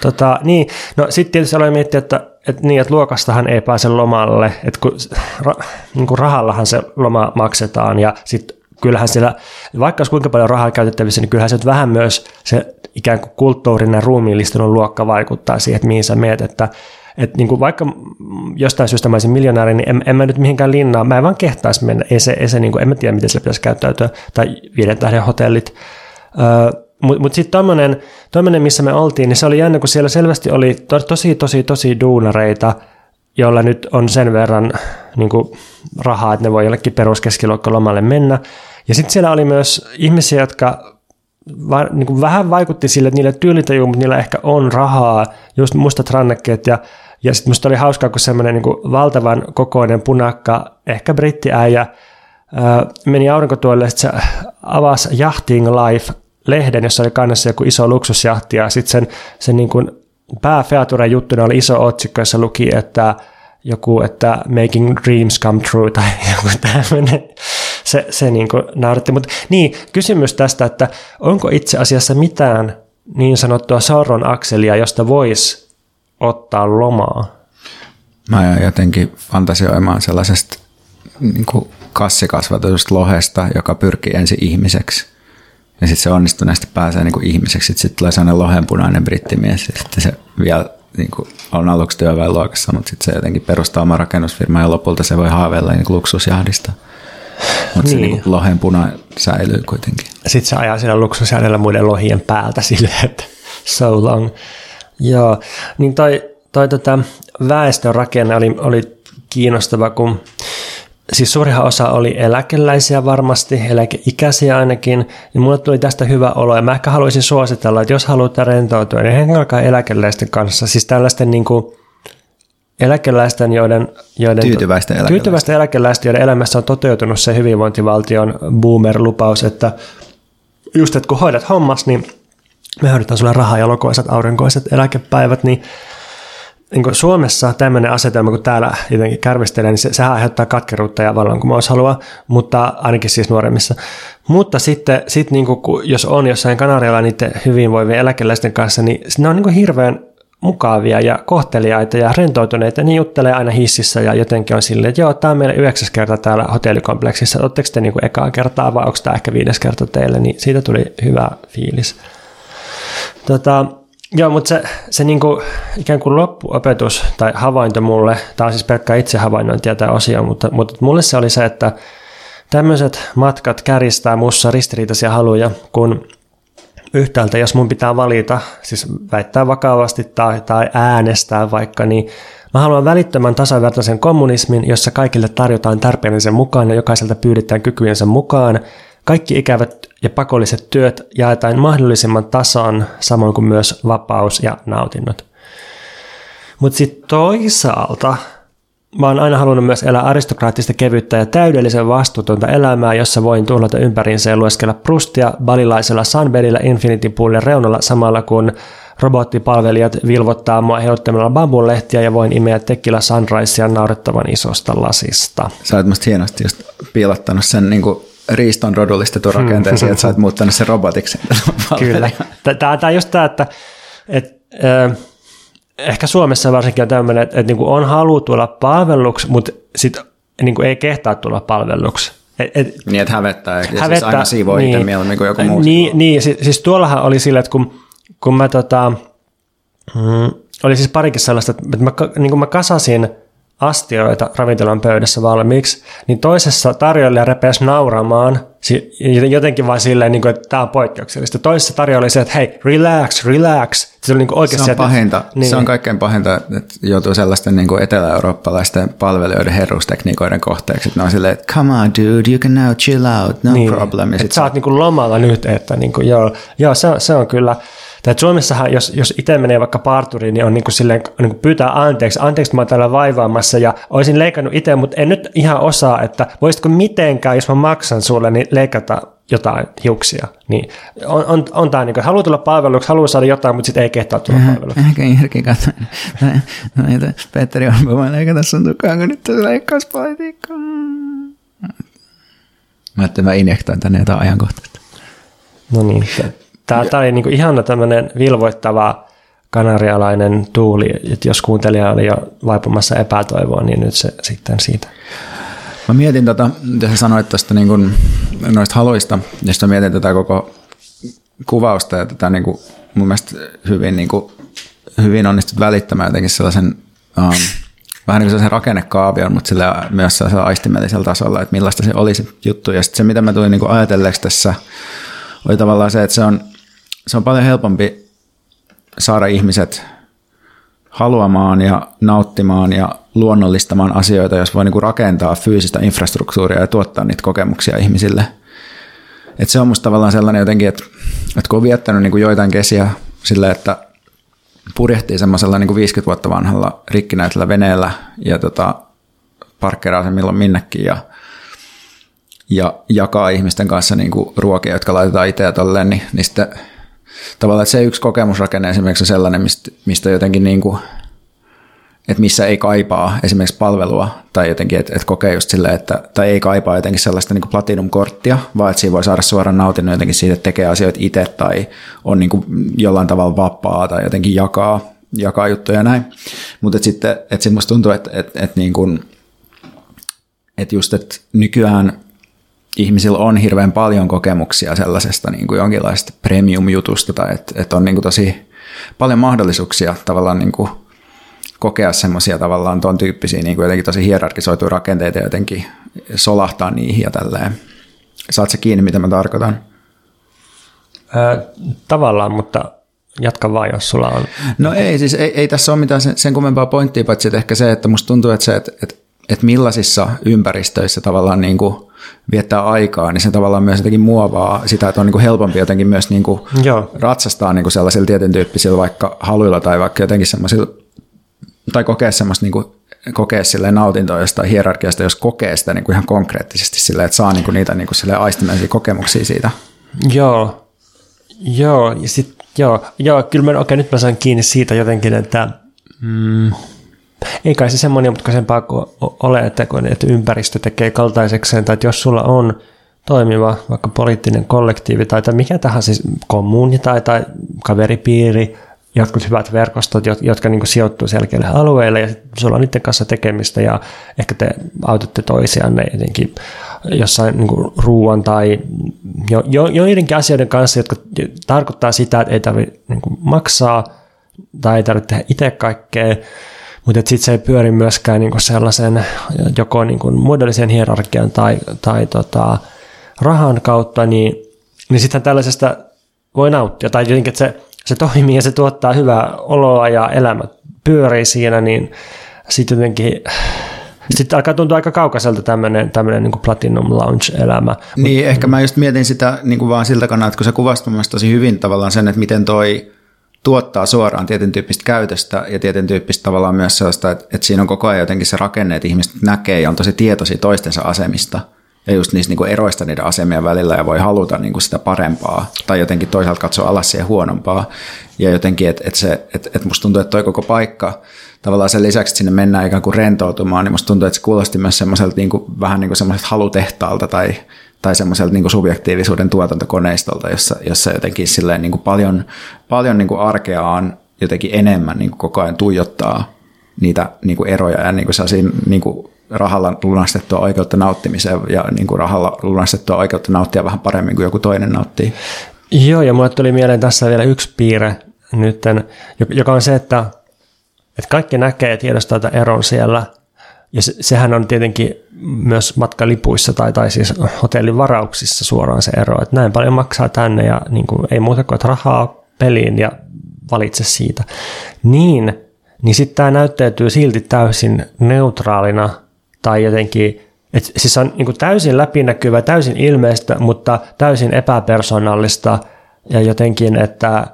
Tota, niin, no sitten tietysti aloin miettiä, että, että, niin, että luokastahan ei pääse lomalle, että kun, ra, niin kuin rahallahan se loma maksetaan ja sitten kyllähän siellä, vaikka olisi kuinka paljon rahaa käytettävissä, niin kyllähän se vähän myös se ikään kuin kulttuurinen ruumiillisten luokka vaikuttaa siihen, että mihin sä meet, että että niin kuin vaikka jostain syystä mä olisin miljonääri, niin en, en mä nyt mihinkään linnaan, mä en vaan kehtaisi mennä, ei se, ei se niin kuin, en mä tiedä, miten se pitäisi käyttäytyä, tai viiden tähden hotellit. Öö, mutta mut sitten tommonen, missä me oltiin, niin se oli jännä, kun siellä selvästi oli to, tosi, tosi, tosi duunareita, joilla nyt on sen verran niin kuin, rahaa, että ne voi jollekin peruskeskiluokkalomalle mennä. Ja sitten siellä oli myös ihmisiä, jotka va, niin kuin vähän vaikutti sille, että niille tyylitaju, mutta niillä ehkä on rahaa, just mustat rannekkeet ja ja sitten musta oli hauskaa, kun semmoinen niin valtavan kokoinen punakka, ehkä brittiäijä, meni aurinkotuolle, sitten se avasi Yachting Life-lehden, jossa oli kannassa joku iso luksusjahti, ja sitten sen, sen niin kuin pääfeaturen juttuna oli iso otsikko, jossa luki, että joku, että making dreams come true tai joku tämmöinen se, se niin kuin. Mutta niin, kysymys tästä, että onko itse asiassa mitään niin sanottua sauron akselia, josta voisi ottaa lomaa? Mä jotenkin fantasioimaan sellaisesta niin kassikasvatusta lohesta, joka pyrkii ensin ihmiseksi. Ja sitten se onnistuneesti pääsee niin kuin ihmiseksi. Sitten tulee sellainen lohenpunainen brittimies ja sitten se vielä niin kuin on aluksi työväenluokassa, mutta sitten se jotenkin perustaa oma rakennusfirma ja lopulta se voi haaveilla niin luksusjahdista. Mutta niin. se niin lohenpuna säilyy kuitenkin. Sitten se ajaa siellä luksusjähdellä muiden lohien päältä silleen, että so long. Joo, niin toi, toi tota väestörakenne oli, oli kiinnostava, kun siis suurin osa oli eläkeläisiä varmasti, eläkeikäisiä ainakin, ja mulle tuli tästä hyvä olo, ja mä ehkä haluaisin suositella, että jos haluatte rentoutua, niin hengailkaa eläkeläisten kanssa, siis tällaisten niin kuin, eläkeläisten, joiden, joiden tyytyväisten, eläkeläisten. tyytyväisten eläkeläisten, joiden elämässä on toteutunut se hyvinvointivaltion boomer-lupaus, että just, että kun hoidat hommas, niin me hoidetaan sulle rahaa ja lokoiset aurinkoiset eläkepäivät, niin niin kuin Suomessa tämmöinen asetelma, kun täällä jotenkin kärvistelee, niin se, sehän aiheuttaa katkeruutta ja vallankumoushalua, mutta ainakin siis nuoremmissa. Mutta sitten sit niin kuin, jos on jossain Kanarialla niiden hyvinvoivien eläkeläisten kanssa, niin ne on niin kuin hirveän mukavia ja kohteliaita ja rentoutuneita, niin juttelee aina hississä ja jotenkin on silleen, että joo, tämä on meidän yhdeksäs kerta täällä hotellikompleksissa, oletteko te niin kuin ekaa kertaa vai onko tämä ehkä viides kerta teille, niin siitä tuli hyvä fiilis. Tota, joo, mutta se, se niin kuin, ikään kuin loppuopetus tai havainto mulle, tämä on siis pelkkää itse havainnointia tämä osio, mutta, mutta mulle se oli se, että tämmöiset matkat käristää mussa ristiriitaisia haluja, kun yhtäältä, jos mun pitää valita, siis väittää vakavasti tai, tai äänestää vaikka, niin mä haluan välittömän tasavertaisen kommunismin, jossa kaikille tarjotaan tarpeellisen mukaan ja jokaiselta pyydetään kykyjensä mukaan. Kaikki ikävät ja pakolliset työt jaetaan mahdollisimman tasan, samoin kuin myös vapaus ja nautinnot. Mutta sitten toisaalta Mä oon aina halunnut myös elää aristokraattista kevyttä ja täydellisen vastuutonta elämää, jossa voin tuhlata ympäriinsä ja lueskella Prustia balilaisella Sunbedillä Infinity Poolin reunalla samalla kun robottipalvelijat vilvottaa mua heuttamalla bambulehtiä ja voin imeä tekillä sunrisea naurettavan isosta lasista. Sä oot musta hienosti just piilottanut sen niin kuin riiston rodullistetun rakenteen siihen, että sä oot muuttanut sen robotiksi. Kyllä. Tämä on just tämä, että, että ehkä Suomessa varsinkin on tämmöinen, että, että niin on halu tulla palveluksi, mutta sitten niin ei kehtaa tulla palveluksi. Et, et, niin, että hävettää, ja hävettää, siis aina siivoo niin, itse mieluummin kuin joku muu. Niin, niin siis, siis tuollahan oli sillä, että kun, kun mä tota, mm, oli siis parikin sellaista, että mä, niin kuin mä kasasin astioita ravintolan pöydässä valmiiksi, niin toisessa tarjoilija repesi nauramaan jotenkin vain silleen, niin kuin, että tämä on poikkeuksellista. Toisessa tarjoilija oli se, että hei, relax, relax. Se, oli niin kuin oikeasti, se on pahinta. Niin. Se on kaikkein pahinta, että joutuu sellaisten niin kuin etelä-eurooppalaisten palvelijoiden herrustekniikoiden kohteeksi. Että ne on silleen, että come on dude, you can now chill out, no niin. problem. Että sä oot niin kuin lomalla nyt, että niin kuin, joo, joo se, se on kyllä – tai Suomessahan, jos, jos itse menee vaikka parturiin, niin on niin kuin silleen, niin kuin pyytää anteeksi, anteeksi, mä oon täällä vaivaamassa ja olisin leikannut itse, mutta en nyt ihan osaa, että voisitko mitenkään, jos mä maksan sulle, niin leikata jotain hiuksia. Niin on, on, on tämä niin kuin, haluaa tulla palveluksi, haluaa saada jotain, mutta sitten ei kehtaa tulla palveluksi. Ehkä Irki katsoi, Petteri on voi leikata sun tukaan, kun nyt on leikkauspolitiikka. Mä ajattelin, mä injektoin tänne jotain ajankohtaista. No niin, Tämä, tämä oli niin kuin ihana tämmöinen vilvoittava kanarialainen tuuli, että jos kuuntelija oli jo vaipumassa epätoivoa, niin nyt se sitten siitä. Mä mietin tota, mitä sä sanoit tuosta niin kuin, noista haluista, ja sitten mietin tätä koko kuvausta ja tätä niin kuin, mun mielestä hyvin, niin kuin, hyvin onnistut välittämään jotenkin sellaisen um, vähän niin kuin sellaisen rakennekaavion, mutta sillä myös sellaisella aistimellisellä tasolla, että millaista se olisi juttu. Ja sitten se, mitä mä tulin niin ajatelleeksi tässä, oli tavallaan se, että se on se on paljon helpompi saada ihmiset haluamaan ja nauttimaan ja luonnollistamaan asioita, jos voi niinku rakentaa fyysistä infrastruktuuria ja tuottaa niitä kokemuksia ihmisille. Et se on musta tavallaan sellainen jotenkin, että, että kun on viettänyt niinku joitain kesiä sillä, että purjehtii semmoisella niinku 50 vuotta vanhalla rikkinäisellä veneellä ja tota, parkkeraa sen milloin minnekin ja, ja jakaa ihmisten kanssa niinku ruokia, jotka laitetaan itse ja tolleen, niin, niin sitten tavallaan että se yksi kokemusrakenne esimerkiksi on sellainen, mistä, mistä jotenkin niin kuin, että missä ei kaipaa esimerkiksi palvelua tai jotenkin, että, että kokee just silleen, että, tai ei kaipaa jotenkin sellaista niin platinum-korttia, vaan että siinä voi saada suoraan nautinnon jotenkin siitä, että tekee asioita itse tai on niin kuin jollain tavalla vapaa tai jotenkin jakaa, jakaa juttuja ja näin. Mutta et sitten, että sitten musta tuntuu, että, että, että, niin kuin, että just, että nykyään ihmisillä on hirveän paljon kokemuksia sellaisesta niin kuin jonkinlaista premium-jutusta tai että, että on niin kuin tosi paljon mahdollisuuksia tavallaan niin kuin kokea semmoisia tavallaan tuon tyyppisiä niin kuin jotenkin tosi hierarkisoituja rakenteita ja jotenkin solahtaa niihin ja tälleen. Saat se kiinni, mitä mä tarkoitan? Ää, tavallaan, mutta jatka vaan, jos sulla on. No ei, siis ei, ei tässä ole mitään sen, sen kummempaa pointtia, paitsi että ehkä se, että musta tuntuu, että se, että, että, että millaisissa ympäristöissä tavallaan niin kuin viettää aikaa, niin se tavallaan myös jotenkin muovaa sitä, että on niin kuin helpompi jotenkin myös niin kuin ratsastaa niin kuin sellaisilla tietyn tyyppisillä vaikka haluilla tai vaikka jotenkin semmoisilla, tai kokea semmoista niin kuin kokea sille nautintoa jostain hierarkiasta, jos kokee sitä niin kuin ihan konkreettisesti sille, että saa niin kuin niitä niin kuin sille aistimellisia kokemuksia siitä. Joo, joo, ja sit, joo, joo kyllä mä, okei, nyt mä saan kiinni siitä jotenkin, että mm, ei kai se semmoinen mutkaisempaa ole, että, kun, että ympäristö tekee kaltaisekseen, tai että jos sulla on toimiva vaikka poliittinen kollektiivi tai, tai mikä tahansa siis kommuuni tai, tai kaveripiiri, jotkut hyvät verkostot, jotka niin sijoittuu selkeälle alueelle ja sulla on niiden kanssa tekemistä ja ehkä te autatte toisianne jotenkin jossain niin ruoan tai jo, jo, joidenkin asioiden kanssa, jotka tarkoittaa sitä, että ei tarvitse niin maksaa tai ei tarvitse tehdä itse kaikkea, mutta sitten se ei pyöri myöskään niinku sellaisen joko niinku muodollisen hierarkian tai, tai tota, rahan kautta, niin, niin sitten tällaisesta voi nauttia. Tai jotenkin, että se, se toimii ja se tuottaa hyvää oloa ja elämä pyörii siinä, niin sitten jotenkin sitten alkaa tuntua aika kaukaiselta tämmöinen, tämmöinen niin Platinum Lounge-elämä. Niin, ehkä mä just mietin sitä niin kuin vaan siltä kannalta, kun se kuvasi tosi hyvin tavallaan sen, että miten toi tuottaa suoraan tietyn tyyppistä käytöstä ja tietyn tyyppistä tavallaan myös sellaista, että, että siinä on koko ajan jotenkin se rakenne, että ihmiset näkee ja on tosi tietoisia toistensa asemista ja just niistä niin eroista niiden asemien välillä ja voi haluta niin kuin sitä parempaa tai jotenkin toisaalta katsoa alas siihen huonompaa. Ja jotenkin, että, että, se, että, että musta tuntuu, että toi koko paikka tavallaan sen lisäksi, että sinne mennään ikään kuin rentoutumaan, niin musta tuntuu, että se kuulosti myös semmoiselta niin kuin, vähän niin kuin semmoiselta halutehtaalta tai tai semmoiselta niin subjektiivisuuden tuotantokoneistolta, jossa, jossa jotenkin silleen niin kuin paljon, paljon niin kuin arkea on jotenkin enemmän niin kuin koko ajan tuijottaa niitä niin kuin eroja ja niin kuin niin kuin rahalla lunastettua oikeutta nauttimiseen ja niin kuin rahalla lunastettua oikeutta nauttia vähän paremmin kuin joku toinen nauttii. Joo, ja mulle tuli mieleen tässä vielä yksi piirre nyt, joka on se, että, että kaikki näkee ja tiedostaa tämän eron siellä, ja se, sehän on tietenkin myös matkalipuissa tai, tai siis hotellin varauksissa suoraan se ero, että näin paljon maksaa tänne ja niin kuin, ei muuta kuin rahaa peliin ja valitse siitä. Niin, niin sitten tämä näyttäytyy silti täysin neutraalina tai jotenkin, että siis on niin täysin läpinäkyvä, täysin ilmeistä, mutta täysin epäpersonallista ja jotenkin, että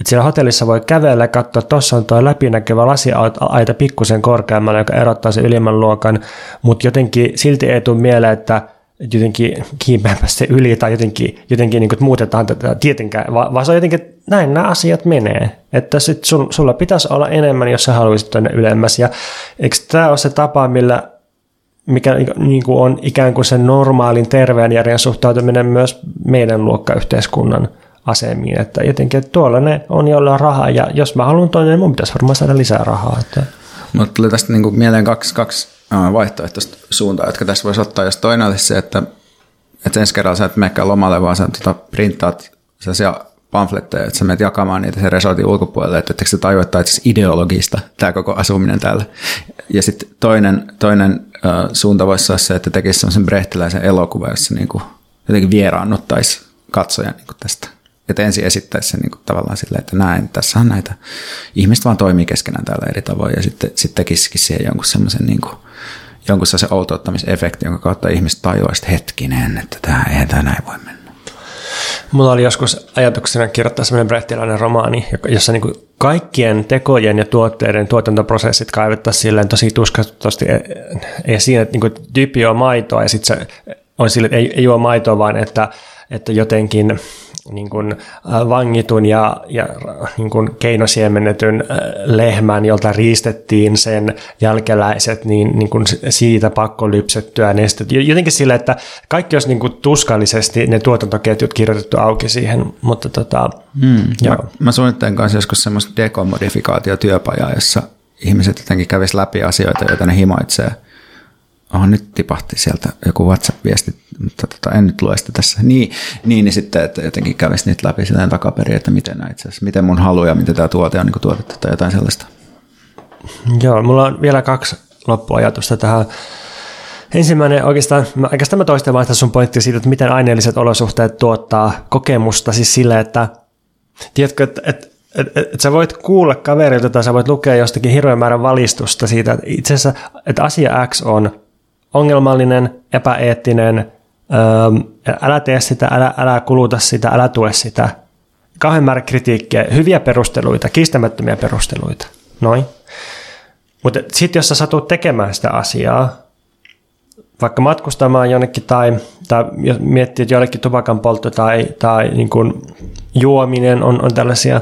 että siellä hotellissa voi kävellä ja katsoa, että tuossa on tuo läpinäkyvä lasiaita pikkusen korkeammalla, joka erottaa sen ylimmän luokan, mutta jotenkin silti ei tule mieleen, että jotenkin kiipeämpä se yli tai jotenkin, jotenkin niin kuin, muutetaan tätä tietenkään, vaan, vaan se on jotenkin, näin nämä asiat menee. Että sit sun, sulla pitäisi olla enemmän, jos sä haluaisit tuonne ylemmäs. Ja eikö tämä ole se tapa, millä mikä niin kuin on ikään kuin sen normaalin terveen järjen suhtautuminen myös meidän luokkayhteiskunnan asemiin. Että jotenkin, että tuolla ne on, joilla on rahaa, ja jos mä haluan toinen, niin mun pitäisi varmaan saada lisää rahaa. Että. Mutta tuli tästä niin mieleen kaksi, kaksi vaihtoehtoista suuntaa, jotka tässä voisi ottaa. Jos toinen olisi se, että, että ensi kerralla sä et menekään lomalle, vaan sä tota, printtaat sellaisia pamfletteja, että sä menet jakamaan niitä sen resortin ulkopuolelle, että etteikö se tajua, että itse ideologista tämä koko asuminen täällä. Ja sitten toinen, toinen äh, suunta voisi olla se, että tekisi sellaisen brehtiläisen elokuvan, jossa niin kuin, jotenkin vieraannuttaisi katsojan niin tästä että ensin esittäisi sen niin kuin tavallaan silleen, että näin, tässä on näitä, ihmiset vaan toimii keskenään täällä eri tavoin ja sitten, sitten tekisikin siihen jonkun semmoisen niin kuin, jonkun sellaisen outouttamisefekti, jonka kautta ihmiset että hetkinen, että tämä ei tämä näin voi mennä. Mulla oli joskus ajatuksena kirjoittaa semmoinen brehtiläinen romaani, jossa niin kaikkien tekojen ja tuotteiden tuotantoprosessit kaivettaisiin silleen tosi tuskatusti esiin, että niin tyyppi juo maitoa ja sitten se on sille, että ei, ei juo maitoa, vaan että, että jotenkin niin kuin äh, vangitun ja, ja niin kuin keinosiemennetyn äh, lehmän, jolta riistettiin sen jälkeläiset, niin, niin kuin siitä pakko lypsettyä nestet. Jotenkin sillä, että kaikki olisi niin kuin tuskallisesti ne tuotantoketjut kirjoitettu auki siihen, mutta tota, hmm. joo. Mä, mä suunnittelen kanssa joskus semmoista dekomodifikaatiotyöpajaa, jossa ihmiset jotenkin kävisi läpi asioita, joita ne himoitsee – oh, nyt tipahti sieltä joku WhatsApp-viesti, mutta tota, en nyt lue sitä tässä. Niin, niin, niin sitten, että jotenkin kävisi niitä läpi sitä takaperin, että miten itse asiassa, miten mun halu ja miten tämä tuote on niin tuotettu tai jotain sellaista. Joo, mulla on vielä kaksi loppuajatusta tähän. Ensimmäinen oikeastaan, mä, oikeastaan mä toistan vain sun pointti siitä, että miten aineelliset olosuhteet tuottaa kokemusta, siis sille, että tiedätkö, että, että et, et, et sä voit kuulla kaverilta tai sä voit lukea jostakin hirveän määrän valistusta siitä, että itse asiassa että asia X on ongelmallinen, epäeettinen, älä tee sitä, älä, älä kuluta sitä, älä tue sitä. Kauhean määrä kritiikkiä, hyviä perusteluita, kiistämättömiä perusteluita. Noin. Mutta sitten jos sä satut tekemään sitä asiaa, vaikka matkustamaan jonnekin tai, tai miettii, että jollekin tupakan poltto tai, tai niin kuin juominen on, on tällaisia,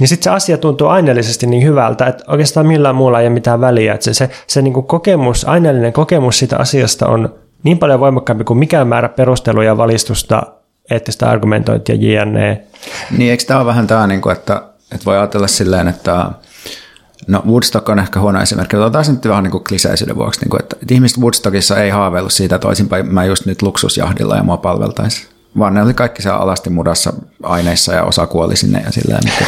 niin sitten se asia tuntuu aineellisesti niin hyvältä, että oikeastaan millään muulla ei ole mitään väliä. Että se, se, se niin kuin kokemus, aineellinen kokemus siitä asiasta on niin paljon voimakkaampi kuin mikään määrä perusteluja, valistusta, eettistä argumentointia, jne. Niin, eikö tämä ole vähän tämä, niin kuin, että, että voi ajatella silleen, että No Woodstock on ehkä huono esimerkki, otetaan nyt vähän niin kuin kliseisyyden vuoksi, niin kuin, että, ihmiset Woodstockissa ei haaveillut siitä, että mä just nyt luksusjahdilla ja mua palveltaisi. Vaan ne oli kaikki siellä alasti mudassa aineissa ja osa kuoli sinne ja silleen, mutta,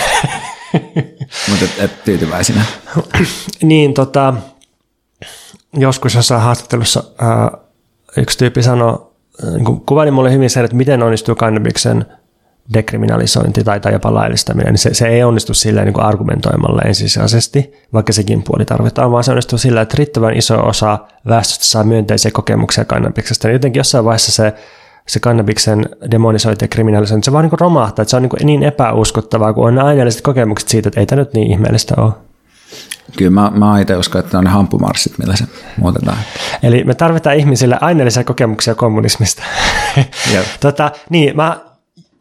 mutta et, et tyytyväisinä. niin, tota, joskus jossain haastattelussa ää, yksi tyyppi sanoi, niin kuvaili mulle hyvin sen, että miten onnistuu kannabiksen – dekriminalisointi tai, tai jopa laillistaminen, niin se, se ei onnistu silleen niin kuin argumentoimalla ensisijaisesti, vaikka sekin puoli tarvitaan, vaan se onnistuu sillä, että riittävän iso osa väestöstä saa myönteisiä kokemuksia kannabiksesta. Niin jotenkin jossain vaiheessa se, se kannabiksen demonisointi ja kriminalisointi, se vaan niin romahtaa, että se on niin, niin epäuskottavaa, kun on ne aineelliset kokemukset siitä, että ei tämä nyt niin ihmeellistä ole. Kyllä mä, mä itse uskon, että on ne hampumarssit, millä se muutetaan. Eli me tarvitaan ihmisille aineellisia kokemuksia kommunismista. tota, niin, mä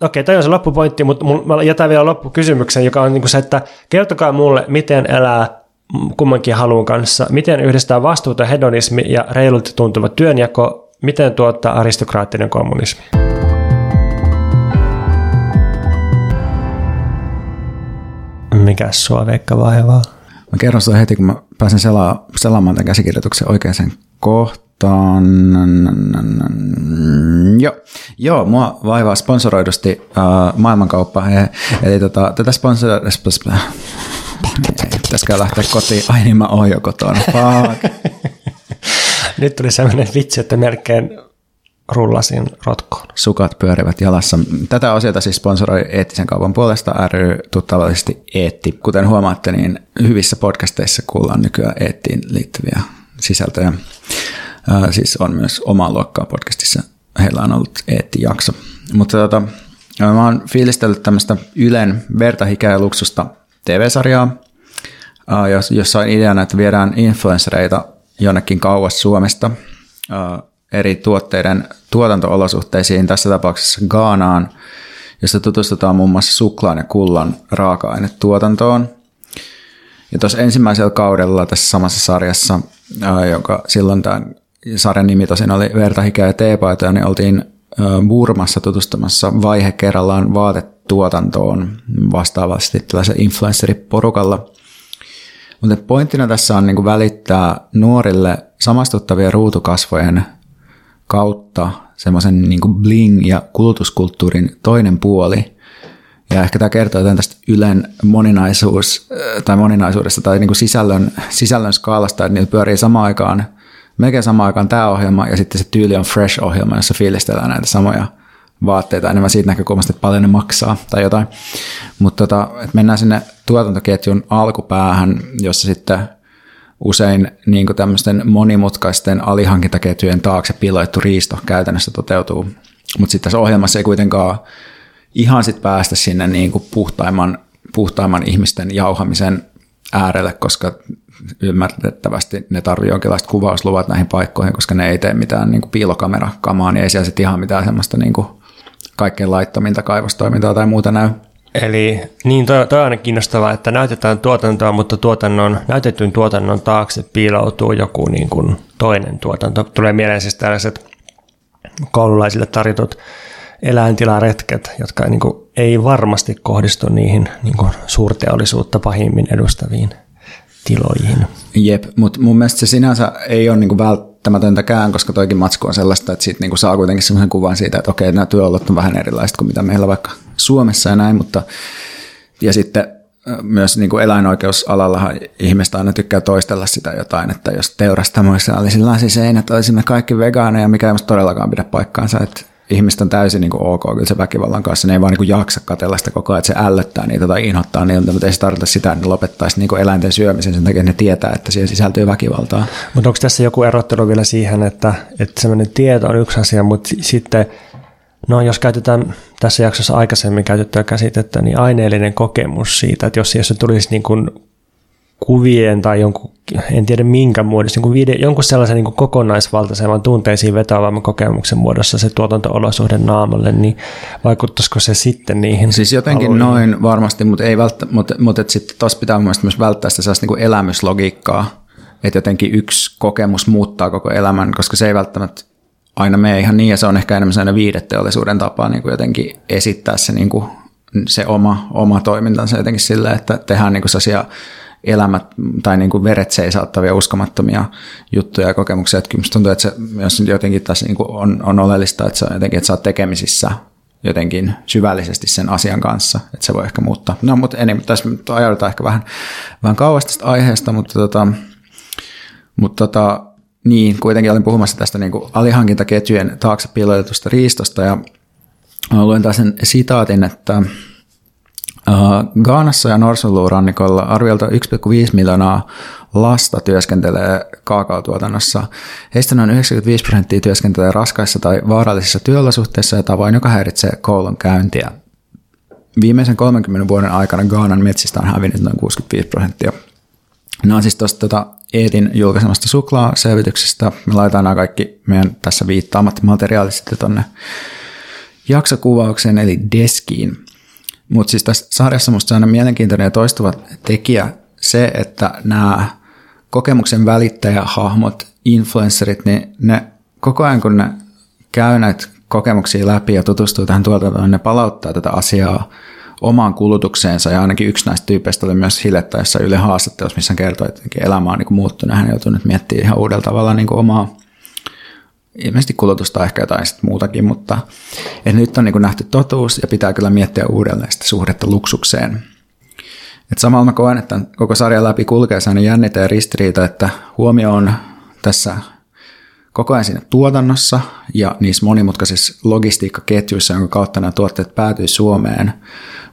Okei, toi on se loppupointti, mutta mä jätän vielä loppukysymyksen, joka on niin se, että kertokaa mulle, miten elää kummankin halun kanssa, miten yhdistää vastuuta hedonismi ja reilulta tuntuva työnjako, miten tuottaa aristokraattinen kommunismi. Mikä sua Veikka vaivaa? Mä kerron sitä heti, kun mä pääsen selaa, selaamaan tämän käsikirjoituksen oikeaan kohtaan. Joo, Joo mua vaivaa sponsoroidusti uh, maailmankauppa. Eli tota, tätä sponsoroidusti... Pitäisikö lähteä kotiin? Ai niin mä oon jo kotona. Fuck. Nyt tuli sellainen vitsi, että melkein rullasin rotkoon. Sukat pyörivät jalassa. Tätä osiota siis sponsoroi Eettisen kaupan puolesta ry tuttavallisesti Eetti. Kuten huomaatte, niin hyvissä podcasteissa kuullaan nykyään Eettiin liittyviä sisältöjä. Äh, siis on myös omaa luokkaa podcastissa. Heillä on ollut Eetti-jakso. Mutta tota, mä oon fiilistellyt tämmöistä Ylen Verta, ja Luksusta TV-sarjaa, jossa on ideana, että viedään influenssereita jonnekin kauas Suomesta eri tuotteiden tuotantoolosuhteisiin, tässä tapauksessa Gaanaan, jossa tutustutaan muun muassa suklaan ja kullan raaka-ainetuotantoon. Ja tuossa ensimmäisellä kaudella tässä samassa sarjassa, joka silloin tämän sarjan nimi tosin oli Verta, Hikeä ja teepaitoja, niin oltiin Burmassa tutustumassa vaihe kerrallaan vaatetuotantoon vastaavasti tällaisen influenceriporukalla. Mutta pointtina tässä on niinku välittää nuorille samastuttavien ruutukasvojen kautta semmoisen niin bling- ja kulutuskulttuurin toinen puoli. Ja ehkä tämä kertoo jotain tästä Ylen moninaisuus, äh, tai moninaisuudesta tai niin kuin sisällön, sisällön skaalasta, että niillä pyörii samaan aikaan, melkein samaan aikaan tämä ohjelma ja sitten se tyyli on Fresh-ohjelma, jossa fiilistellään näitä samoja vaatteita enemmän siitä näkökulmasta, että paljon ne maksaa tai jotain. Mutta tota, että mennään sinne tuotantoketjun alkupäähän, jossa sitten usein niin tämmöisten monimutkaisten alihankintaketjujen taakse piloittu riisto käytännössä toteutuu. Mutta sitten tässä ohjelmassa ei kuitenkaan ihan sit päästä sinne niin puhtaimman, puhtaimman ihmisten jauhamisen äärelle, koska ymmärrettävästi ne tarvii jonkinlaista kuvausluvat näihin paikkoihin, koska ne ei tee mitään niin piilokamerakamaa, niin ei siellä sitten ihan mitään semmoista niin kuin kaikkein laittominta kaivostoimintaa tai muuta näy. Eli niin, toi, toi on aina kiinnostavaa, että näytetään tuotantoa, mutta tuotannon, näytetyn tuotannon taakse piiloutuu joku niin kuin toinen tuotanto. Tulee mieleen siis tällaiset koululaisille tarjotut eläintilaretket, jotka niin kuin, ei varmasti kohdistu niihin niin kuin suurteollisuutta pahimmin edustaviin tiloihin. Jep, mutta mun mielestä se sinänsä ei ole niinku välttämätöntäkään, koska toikin matsku on sellaista, että siitä niinku saa kuitenkin sellaisen kuvan siitä, että okei, nämä työolot on vähän erilaiset kuin mitä meillä vaikka Suomessa ja näin, mutta ja sitten myös niin kuin eläinoikeusalalla ihmiset aina tykkää toistella sitä jotain, että jos teurastamoissa olisi lasiseinät, olisimme kaikki vegaaneja, mikä ei todellakaan pidä paikkaansa, että ihmiset on täysin niin kuin ok kyllä se väkivallan kanssa. Ne ei vaan niin kuin jaksa katella sitä koko ajan, että se ällöttää niitä tai inhottaa niiltä, mutta ei se tarkoita sitä, että ne lopettaisi niin kuin eläinten syömisen sen takia, että ne tietää, että siihen sisältyy väkivaltaa. Mutta onko tässä joku erottelu vielä siihen, että, että sellainen tieto on yksi asia, mutta sitten No jos käytetään tässä jaksossa aikaisemmin käytettyä käsitettä, niin aineellinen kokemus siitä, että jos, jos se tulisi niin kuin kuvien tai jonkun, en tiedä minkä muodossa, niin video, jonkun sellaisen niin kokonaisvaltaisemman tunteisiin vetoavamman kokemuksen muodossa se tuotanto-olosuhde naamalle, niin vaikuttaisiko se sitten niihin? Siis jotenkin aloihin? noin varmasti, mutta, ei välttä, mutta, mutta sitten tuossa pitää myös välttää sitä sellaista niin elämyslogiikkaa, että jotenkin yksi kokemus muuttaa koko elämän, koska se ei välttämättä aina mene ihan niin, ja se on ehkä enemmän sellainen viideteollisuuden tapa niin kuin jotenkin esittää se, niin kuin, se oma, oma toimintansa jotenkin silleen, että tehdään niin kuin sellaisia elämät tai niin kuin veret seisauttavia uskomattomia juttuja ja kokemuksia. Että kyllä tuntuu, että se myös jotenkin tässä niin kuin on, on oleellista, että, sä, jotenkin, että sä oot tekemisissä jotenkin syvällisesti sen asian kanssa, että se voi ehkä muuttaa. No, mutta ei, tässä ajaudutaan ehkä vähän, vähän kauas tästä aiheesta, mutta, tota, mutta tota, niin, kuitenkin olin puhumassa tästä niin kuin alihankintaketjujen taakse piilotetusta riistosta ja luin taas sen sitaatin, että Gaanassa ja Norsunluurannikolla arviolta 1,5 miljoonaa lasta työskentelee kaakaotuotannossa. Heistä noin 95 prosenttia työskentelee raskaissa tai vaarallisissa työolosuhteissa ja tavoin, joka häiritsee koulun käyntiä. Viimeisen 30 vuoden aikana Gaanan metsistä on hävinnyt noin 65 prosenttia. Nämä on siis tuosta tuota Eetin julkaisemasta suklaaselvityksestä. Me laitetaan nämä kaikki meidän tässä viittaamat materiaalit sitten tuonne jaksokuvaukseen eli deskiin. Mutta siis tässä sarjassa musta on mielenkiintoinen ja toistuva tekijä se, että nämä kokemuksen välittäjähahmot, influencerit, niin ne koko ajan kun ne käy näitä kokemuksia läpi ja tutustuu tähän tuotantoon, ne palauttaa tätä asiaa omaan kulutukseensa ja ainakin yksi näistä tyypeistä oli myös hiljattaessa Yle haastattelussa, missä hän kertoi, että elämä on niin muuttunut. Hän joutuu nyt miettimään ihan uudella tavalla niin omaa ilmeisesti kulutusta ehkä jotain muutakin, mutta että nyt on niin nähty totuus ja pitää kyllä miettiä uudelleen sitä suhdetta luksukseen. Et samalla mä koen, että koko sarjan läpi kulkee sellainen jännite ja ristiriita, että huomio on tässä koko ajan siinä tuotannossa ja niissä monimutkaisissa logistiikkaketjuissa, jonka kautta nämä tuotteet päätyy Suomeen.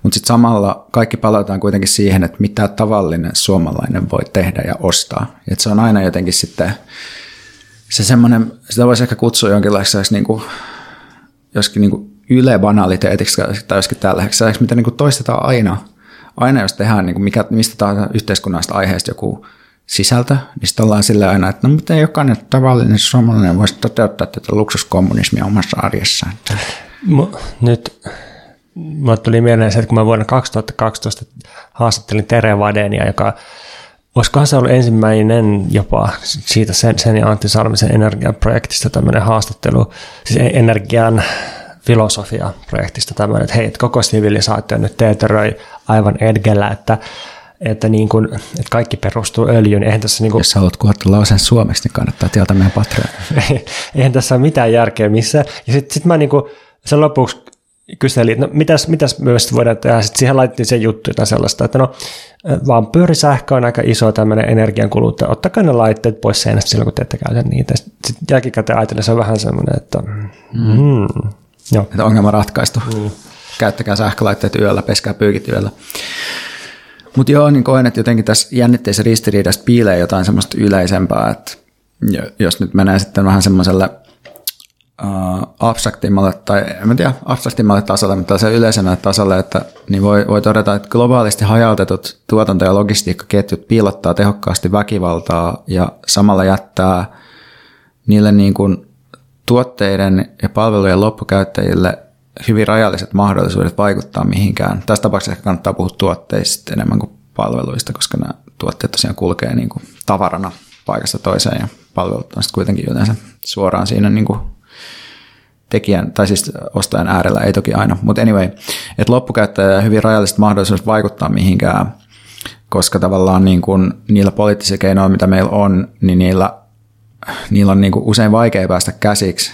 Mutta sitten samalla kaikki palataan kuitenkin siihen, että mitä tavallinen suomalainen voi tehdä ja ostaa. Et se on aina jotenkin sitten se semmoinen, sitä voisi ehkä kutsua jonkinlaiseksi niin kuin, joskin niin kuin yle-banaliteetiksi tai joskin tällaiseksi, mitä niin kuin toistetaan aina. Aina jos tehdään niin kuin mikä, mistä tahansa yhteiskunnallisesta aiheesta joku sisältö, niin sitten ollaan sillä aina, että no miten jokainen tavallinen suomalainen voisi toteuttaa tätä luksuskommunismia omassa arjessaan. Nyt mulle tuli mieleen se, että kun mä vuonna 2012 haastattelin Tere Vadenia, joka Olisikohan se ollut ensimmäinen jopa siitä sen, sen ja Antti Salmisen energiaprojektista tämmöinen haastattelu, siis e- energian filosofia-projektista tämmöinen, että hei, että koko sivilisaatio nyt teeteröi aivan edgellä, että että, niin kuin, että kaikki perustuu öljyyn. Eihän tässä niin kuin, Jos haluat kuolla lauseen suomeksi, niin kannattaa tilata meidän Patreon. eihän tässä ole mitään järkeä missään. Ja sitten sit mä niin kuin, sen lopuksi kyselin, että no mitäs, mitäs myös voidaan tehdä. Sitten siihen laitettiin se juttu tai sellaista, että no vaan pyörisähkö on aika iso tämmöinen energiankuluttaja. Ottakaa ne laitteet pois seinästä silloin, kun te ette käytä niitä. Sitten jälkikäteen ajatellen se on vähän semmoinen, että mm, mm, joo. Että ongelma ratkaistu. Mm. Käyttäkää sähkölaitteet yöllä, peskää pyykit yöllä. Mutta joo, niin koen, että jotenkin tässä jännitteisessä ristiriidassa piilee jotain semmoista yleisempää, että jos nyt menee sitten vähän semmoiselle uh, abstraktimmalle, tai en tiedä abstraktimmalle tasolle, mutta se yleisemmälle tasolle, että niin voi, voi todeta, että globaalisti hajautetut tuotanto- ja logistiikkaketjut piilottaa tehokkaasti väkivaltaa ja samalla jättää niille niin kuin tuotteiden ja palvelujen loppukäyttäjille hyvin rajalliset mahdollisuudet vaikuttaa mihinkään. Tässä tapauksessa ehkä kannattaa puhua tuotteista enemmän kuin palveluista, koska nämä tuotteet tosiaan kulkee niin kuin tavarana paikasta toiseen ja palvelut on sitten kuitenkin yleensä suoraan siinä niin kuin tekijän, tai siis ostajan äärellä, ei toki aina, mutta anyway, että loppukäyttäjä hyvin rajalliset mahdollisuudet vaikuttaa mihinkään, koska tavallaan niin kuin niillä poliittisilla keinoilla, mitä meillä on, niin niillä, niillä on niin kuin usein vaikea päästä käsiksi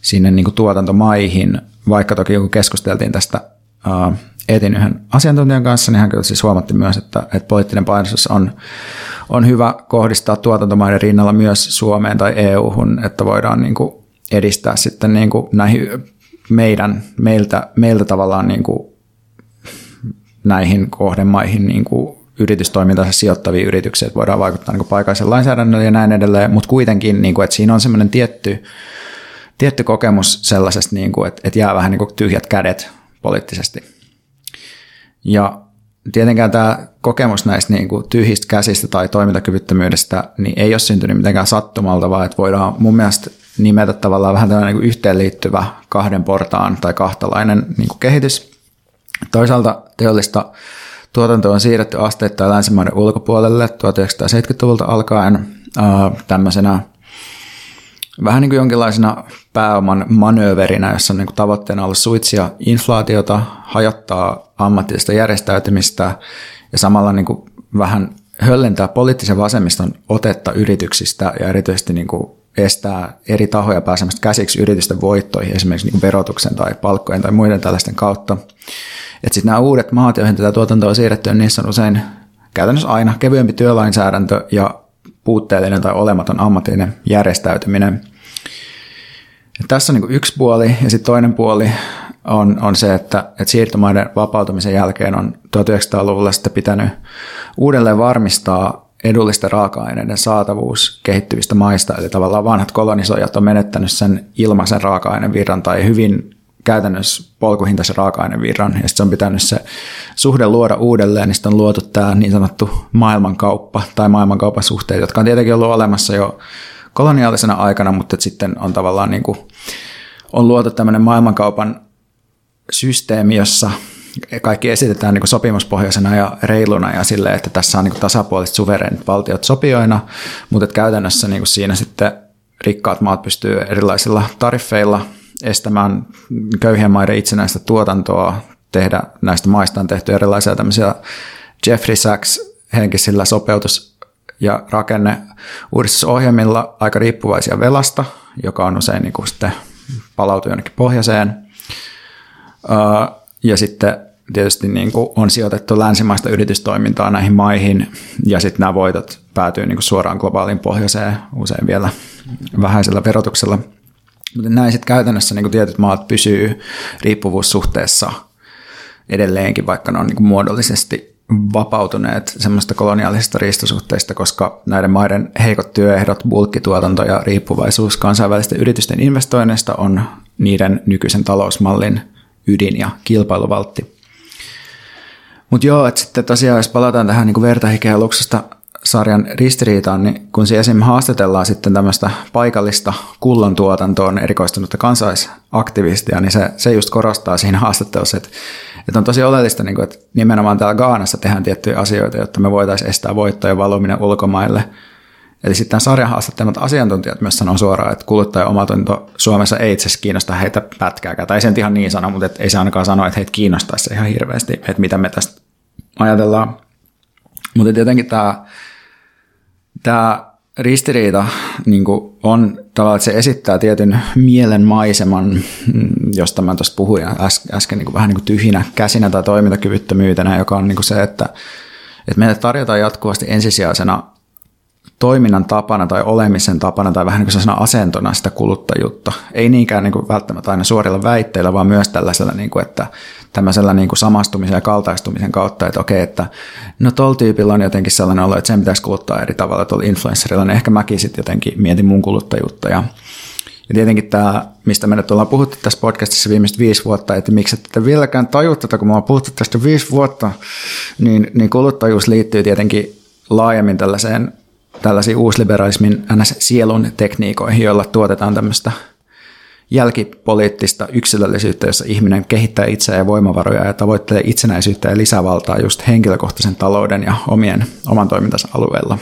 sinne niin kuin tuotantomaihin, vaikka toki kun keskusteltiin tästä uh, etin yhden asiantuntijan kanssa, niin hän kyllä siis huomatti myös, että, että poliittinen painostus on, on hyvä kohdistaa tuotantomaiden rinnalla myös Suomeen tai EU-hun, että voidaan niin kuin edistää sitten niin kuin näihin meidän, meiltä, meiltä tavallaan niin kuin näihin kohdemaihin niin kuin yritystoimintansa sijoittavia yrityksiä, että voidaan vaikuttaa niin paikallisen lainsäädännöllä ja näin edelleen, mutta kuitenkin, niin kuin, että siinä on semmoinen tietty, tietty kokemus sellaisesta, niin kuin, että, että jää vähän niin kuin tyhjät kädet poliittisesti. Ja tietenkään tämä kokemus näistä niin kuin tyhjistä käsistä tai toimintakyvyttömyydestä niin ei ole syntynyt mitenkään sattumalta, vaan että voidaan mun mielestä nimetä tavallaan vähän tällainen niin yhteenliittyvä kahden portaan tai kahtalainen niin kuin kehitys. Toisaalta teollista tuotantoa on siirretty asteittain länsimaiden ulkopuolelle 1970-luvulta alkaen tämmöisenä vähän niin kuin jonkinlaisena pääoman manööverinä, jossa on niin kuin tavoitteena ollut suitsia inflaatiota, hajottaa ammatillista järjestäytymistä ja samalla niin kuin vähän höllentää poliittisen vasemmiston otetta yrityksistä ja erityisesti niin kuin estää eri tahoja pääsemästä käsiksi yritysten voittoihin, esimerkiksi niin verotuksen tai palkkojen tai muiden tällaisten kautta. Sitten nämä uudet maat, joihin tätä tuotantoa on siirretty, niin niissä on usein käytännössä aina kevyempi työlainsäädäntö ja puutteellinen tai olematon ammatillinen järjestäytyminen. Ja tässä on niin yksi puoli ja sitten toinen puoli on, on se, että, että siirtomaiden vapautumisen jälkeen on 1900-luvulla sitten pitänyt uudelleen varmistaa edullisten raaka-aineiden saatavuus kehittyvistä maista, eli tavallaan vanhat kolonisoijat on menettänyt sen ilmaisen raaka-ainevirran tai hyvin käytännössä polkuhintaisen raaka-ainevirran, ja sitten on pitänyt se suhde luoda uudelleen, niin sitten on luotu tämä niin sanottu maailmankauppa tai maailmankaupan suhteet, jotka on tietenkin ollut olemassa jo koloniaalisena aikana, mutta sitten on tavallaan niin kuin, on luotu tämmöinen maailmankaupan systeemi, jossa kaikki esitetään niin sopimuspohjaisena ja reiluna ja sille, että tässä on niin tasapuoliset suvereenit valtiot sopioina, mutta että käytännössä niin siinä sitten rikkaat maat pystyy erilaisilla tariffeilla estämään köyhien maiden itsenäistä tuotantoa tehdä, näistä maista on tehty erilaisia tämmöisiä Jeffrey Sachs henkisillä sopeutus- ja rakenne uudistusohjelmilla aika riippuvaisia velasta, joka on usein niin kuin sitten palautuu jonnekin pohjoiseen. Ja sitten tietysti niin kuin on sijoitettu länsimaista yritystoimintaa näihin maihin, ja sitten nämä voitot päätyy niin kuin suoraan globaalin pohjoiseen, usein vielä vähäisellä verotuksella. Mutta näin sitten käytännössä niin kuin tietyt maat pysyy riippuvuussuhteessa edelleenkin, vaikka ne on niin kuin muodollisesti vapautuneet semmoista koloniaalisista riistosuhteista, koska näiden maiden heikot työehdot, bulkkituotanto ja riippuvaisuus kansainvälisten yritysten investoinneista on niiden nykyisen talousmallin ydin ja kilpailuvaltti. Mutta joo, että sitten tosiaan jos palataan tähän niin vertahikeä luksusta sarjan ristiriitaan, niin kun se esim. haastatellaan sitten tämmöistä paikallista kullan tuotantoon erikoistunutta kansaisaktivistia, niin se, se just korostaa siinä haastattelussa, että, että on tosi oleellista, niin kuin, että nimenomaan täällä Gaanassa tehdään tiettyjä asioita, jotta me voitaisiin estää voittojen valuminen ulkomaille. Eli sitten sarjan haastattelemat asiantuntijat myös sanoo suoraan, että kuluttaja omatunto Suomessa ei itse asiassa kiinnosta heitä pätkääkään. Tai sen ihan niin sano, mutta ei se ainakaan sano, että heitä kiinnostaisi ihan hirveästi, että mitä me tästä ajatellaan. Mutta tietenkin tämä tämä ristiriita niin on tavallaan, että se esittää tietyn mielen maiseman, mm, josta mä tuosta puhuin äsken niin vähän niin tyhjinä käsinä tai toimintakyvyttömyytenä, joka on niin se, että, että meille tarjotaan jatkuvasti ensisijaisena toiminnan tapana tai olemisen tapana tai vähän niin kuin asentona sitä kuluttajuutta. Ei niinkään niin kuin välttämättä aina suorilla väitteillä, vaan myös tällaisella, niin kuin, että tämmöisellä niin kuin samastumisen ja kaltaistumisen kautta, että okei, että no tuolla tyypillä on jotenkin sellainen olo, että sen pitäisi kuluttaa eri tavalla tuolla influencerilla, niin ehkä mäkin sitten jotenkin mietin mun kuluttajuutta ja ja tietenkin tämä, mistä me nyt ollaan puhuttu tässä podcastissa viimeiset viisi vuotta, että miksi ette vieläkään tajua tätä, kun me ollaan puhuttu tästä viisi vuotta, niin, niin kuluttajuus liittyy tietenkin laajemmin tällaiseen tällaisiin uusliberalismin sielun tekniikoihin, joilla tuotetaan tämmöistä jälkipoliittista yksilöllisyyttä, jossa ihminen kehittää itseään ja voimavaroja ja tavoittelee itsenäisyyttä ja lisävaltaa just henkilökohtaisen talouden ja omien, oman toimintansa alueella,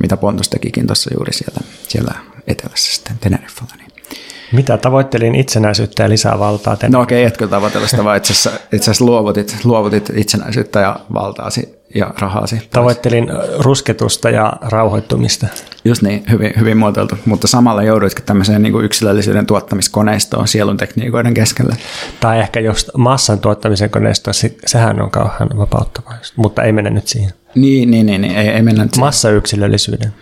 mitä Pontus tekikin tuossa juuri siellä, siellä etelässä sitten Teneriffalla. Niin. Mitä tavoittelin itsenäisyyttä ja lisää valtaa? No okei, okay, etkö tavoitella sitä, vaan itse asiassa, itse asiassa luovutit, luovutit itsenäisyyttä ja valtaasi ja rahaasi. Pois. Tavoittelin rusketusta ja rauhoittumista. Just niin, hyvin, hyvin muotoiltu, mutta samalla jouduitkin tämmöiseen niin kuin yksilöllisyyden tuottamiskoneistoon sielun tekniikoiden keskellä. Tai ehkä just massan tuottamisen koneisto, sehän on kauhean vapauttavaa, mutta ei mennä nyt siihen. Niin, niin, niin, niin ei, ei mennä nyt siihen. Massa-yksilöllisyyden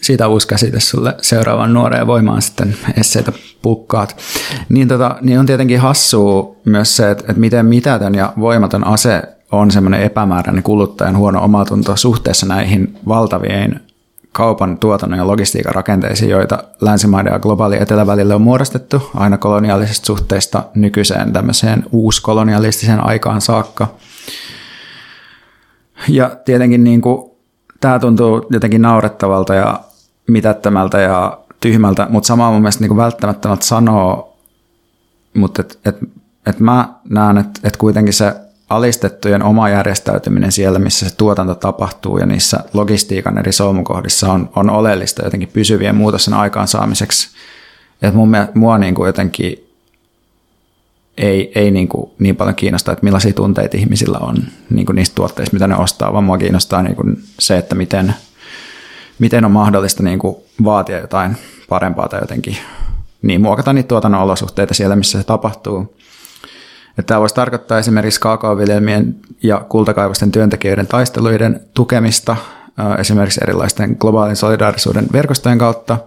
siitä uusi käsite sulle seuraavan nuoreen voimaan sitten esseitä pukkaat. Niin, tota, niin on tietenkin hassua myös se, että, että miten mitätön ja voimaton ase on semmoinen epämääräinen kuluttajan huono omatunto suhteessa näihin valtaviin kaupan, tuotannon ja logistiikan rakenteisiin, joita länsimaiden ja globaali etelävälille on muodostettu aina koloniaalisista suhteista nykyiseen tämmöiseen uuskolonialistiseen aikaan saakka. Ja tietenkin niin kuin, tämä tuntuu jotenkin naurettavalta ja mitättömältä ja tyhmältä, mutta samaa mun mielestä niin kuin välttämättömät sanoo, mutta et, et, et mä näen, että et kuitenkin se alistettujen oma järjestäytyminen siellä, missä se tuotanto tapahtuu ja niissä logistiikan eri solmukohdissa on, on oleellista jotenkin pysyvien muutosten aikaansaamiseksi. Että mun, mua niin kuin jotenkin ei, ei niin, kuin niin paljon kiinnosta, että millaisia tunteita ihmisillä on niin kuin niistä tuotteista, mitä ne ostaa, vaan mua kiinnostaa niin kuin se, että miten, miten on mahdollista niin kuin vaatia jotain parempaa tai jotenkin niin muokata niitä tuotannon olosuhteita siellä, missä se tapahtuu. Ja tämä voisi tarkoittaa esimerkiksi kaakaoviljelmien ja kultakaivosten työntekijöiden taisteluiden tukemista esimerkiksi erilaisten globaalin solidaarisuuden verkostojen kautta.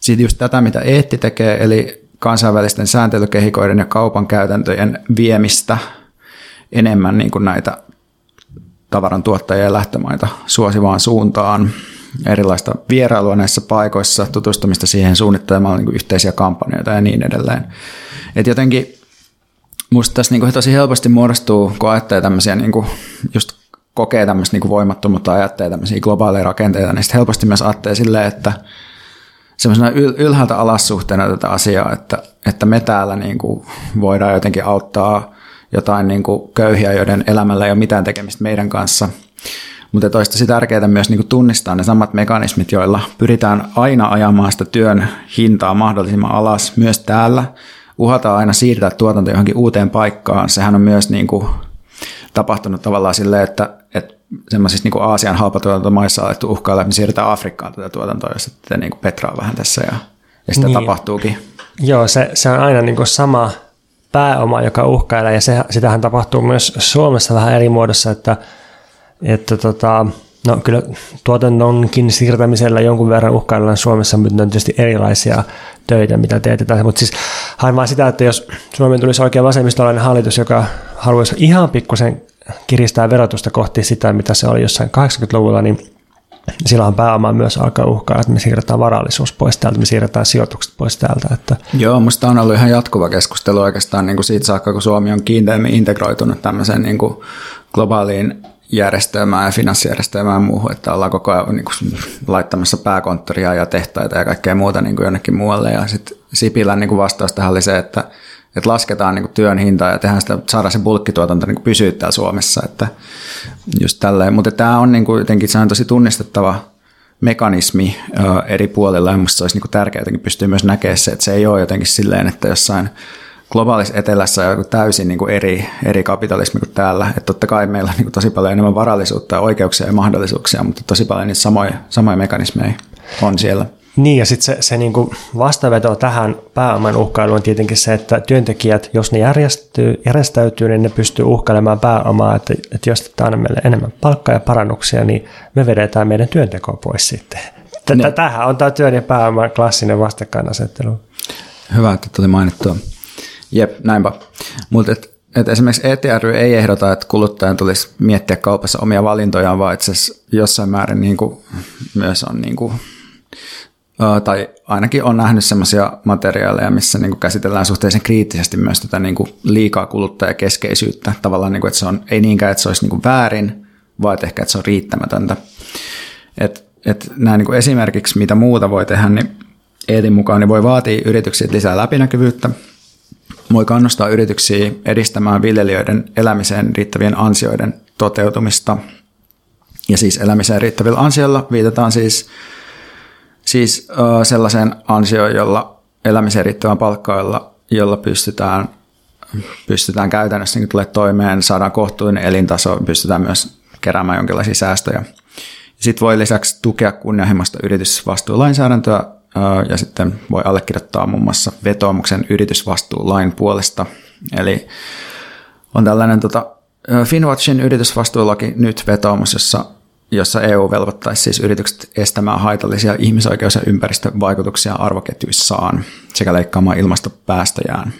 Sitten just tätä, mitä Eetti tekee, eli kansainvälisten sääntelykehikoiden ja kaupan käytäntöjen viemistä enemmän niin kuin näitä tavaran tuottajia ja lähtömaita suosivaan suuntaan, erilaista vierailua näissä paikoissa, tutustumista siihen suunnittelemaan niin yhteisiä kampanjoita ja niin edelleen. Et jotenkin musta tässä niin tosi helposti muodostuu, kun ajattelee tämmöisiä, niin kuin, just kokee tämmöistä niin voimattomuutta, ajattelee tämmöisiä globaaleja rakenteita, niin sitten helposti myös ajattelee silleen, että semmoisena yl- ylhäältä alas suhteena tätä asiaa, että, että me täällä niin kuin voidaan jotenkin auttaa jotain niin kuin köyhiä, joiden elämällä ei ole mitään tekemistä meidän kanssa. Mutta toista tosi tärkeää myös niin kuin tunnistaa ne samat mekanismit, joilla pyritään aina ajamaan sitä työn hintaa mahdollisimman alas myös täällä, uhataan aina siirtää tuotanto johonkin uuteen paikkaan. Sehän on myös niin kuin tapahtunut tavallaan silleen, että, että semmoisissa niin Aasian halpatuotantomaissa on alettu uhkailla, että me siirretään Afrikkaan tätä tuotantoa, jos sitten niin petraa vähän tässä ja, ja sitä niin. tapahtuukin. Joo, se, se on aina niin kuin sama pääoma, joka uhkailee ja se, sitähän tapahtuu myös Suomessa vähän eri muodossa, että, että tota, No kyllä tuotannonkin siirtämisellä jonkun verran uhkaillaan Suomessa, mutta on tietysti erilaisia töitä, mitä teetetään. Mutta siis hain vaan sitä, että jos Suomeen tulisi oikein vasemmistolainen hallitus, joka haluaisi ihan pikkusen kiristää verotusta kohti sitä, mitä se oli jossain 80-luvulla, niin silloin pääoma myös alkaa uhkaa, että me siirretään varallisuus pois täältä, me siirretään sijoitukset pois täältä. Että. Joo, minusta on ollut ihan jatkuva keskustelu oikeastaan niin kuin siitä saakka, kun Suomi on kiinteämmin integroitunut tämmöiseen niin kuin globaaliin järjestelmään ja finanssijärjestelmään ja muuhun, että ollaan koko ajan niin kuin, laittamassa pääkonttoria ja tehtaita ja kaikkea muuta niin kuin jonnekin muualle. Ja sitten Sipilän niin kuin vastaus tähän oli se, että, että lasketaan niin kuin työn hintaa ja tehdään sitä, saadaan se bulkkituotanto niin pysyä täällä Suomessa. Että just tälleen. Mutta tämä on niin kuin, jotenkin se on tosi tunnistettava mekanismi eri puolilla ja minusta se olisi niin kuin tärkeää jotenkin pystyä myös näkemään se, että se ei ole jotenkin silleen, että jossain – globaalissa etelässä on täysin niin kuin eri, eri kapitalismi kuin täällä. Että totta kai meillä on niin kuin tosi paljon enemmän varallisuutta ja oikeuksia ja mahdollisuuksia, mutta tosi paljon niitä samoja, samoja mekanismeja on siellä. Niin ja sitten se, se niin kuin vastaveto tähän pääoman uhkailuun on tietenkin se, että työntekijät, jos ne järjestyy, järjestäytyy, niin ne pystyy uhkailemaan pääomaa, että, että jos tämä on meille enemmän palkkaa ja parannuksia, niin me vedetään meidän työntekoa pois sitten. Tämähän on tämä työn ja pääoman klassinen vastakkainasettelu. Hyvä, että tuli mainittua. Jep, näinpä. Mutta et, et esimerkiksi ETR ei ehdota, että kuluttajan tulisi miettiä kaupassa omia valintojaan, vaan itse jossain määrin niin kuin, myös on niin kuin, tai ainakin on nähnyt sellaisia materiaaleja, missä niin kuin käsitellään suhteellisen kriittisesti myös tätä niin kuin liikaa kuluttajakeskeisyyttä. Tavallaan, niin kuin, että se on, ei niinkään, että se olisi niin kuin väärin, vaan että ehkä että se on riittämätöntä. Et, et nämä niin kuin esimerkiksi, mitä muuta voi tehdä, niin Eetin mukaan niin voi vaatia yrityksiltä lisää läpinäkyvyyttä, voi kannustaa yrityksiä edistämään viljelijöiden elämiseen riittävien ansioiden toteutumista. Ja siis elämiseen riittävillä ansioilla viitataan siis, siis äh, sellaiseen ansioon, jolla elämiseen riittävän palkkailla, jolla pystytään, pystytään käytännössä niin tulee toimeen, saadaan kohtuullinen elintaso, pystytään myös keräämään jonkinlaisia säästöjä. Sitten voi lisäksi tukea kunnianhimoista yritysvastuulainsäädäntöä ja sitten voi allekirjoittaa muun muassa vetoomuksen yritysvastuulain puolesta. Eli on tällainen tota, Finwatchin yritysvastuulaki nyt vetoomus, jossa, jossa EU velvoittaisi siis yritykset estämään haitallisia ihmisoikeus- ja ympäristövaikutuksia arvoketjuissaan sekä leikkaamaan ilmastopäästöjään.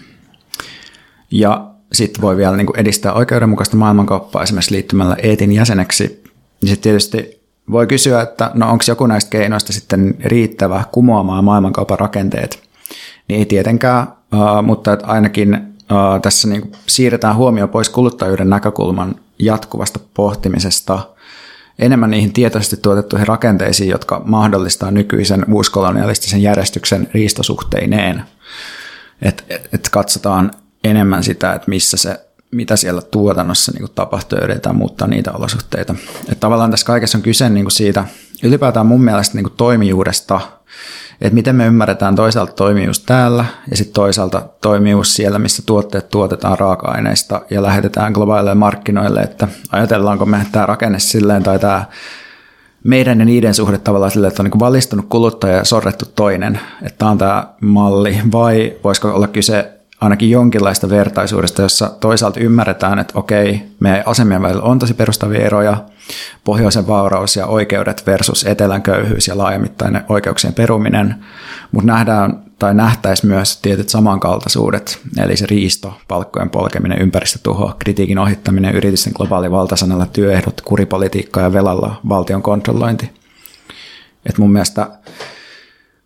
Ja sitten voi vielä niin edistää oikeudenmukaista maailmankauppaa esimerkiksi liittymällä EETin jäseneksi. Ja sitten tietysti voi kysyä, että no onko joku näistä keinoista sitten riittävä kumoamaan maailmankaupan rakenteet. Niin ei tietenkään, mutta että ainakin tässä niin siirretään huomio pois kuluttajuuden näkökulman jatkuvasta pohtimisesta enemmän niihin tietoisesti tuotettuihin rakenteisiin, jotka mahdollistaa nykyisen uuskolonialistisen järjestyksen riistosuhteineen. Että et, et katsotaan enemmän sitä, että missä se mitä siellä tuotannossa niin kuin tapahtuu ja yritetään muuttaa niitä olosuhteita. Että tavallaan tässä kaikessa on kyse niin kuin siitä ylipäätään mun mielestä niin kuin toimijuudesta, että miten me ymmärretään toisaalta toimijuus täällä ja sitten toisaalta toimijuus siellä, missä tuotteet tuotetaan raaka-aineista ja lähetetään globaaleille markkinoille, että ajatellaanko me tämä rakenne silleen tai tämä meidän ja niiden suhde tavallaan silleen, että on niin valistunut kuluttaja ja sorrettu toinen, että tämä on tämä malli, vai voisiko olla kyse ainakin jonkinlaista vertaisuudesta, jossa toisaalta ymmärretään, että okei, meidän asemien välillä on tosi perustavia eroja, pohjoisen vauraus ja oikeudet versus etelän köyhyys ja laajamittainen oikeuksien peruminen, mutta nähdään tai nähtäisi myös tietyt samankaltaisuudet, eli se riisto, palkkojen polkeminen, ympäristötuho, kritiikin ohittaminen, yritysten globaali valtasanalla, työehdot, kuripolitiikka ja velalla valtion kontrollointi. Et mun mielestä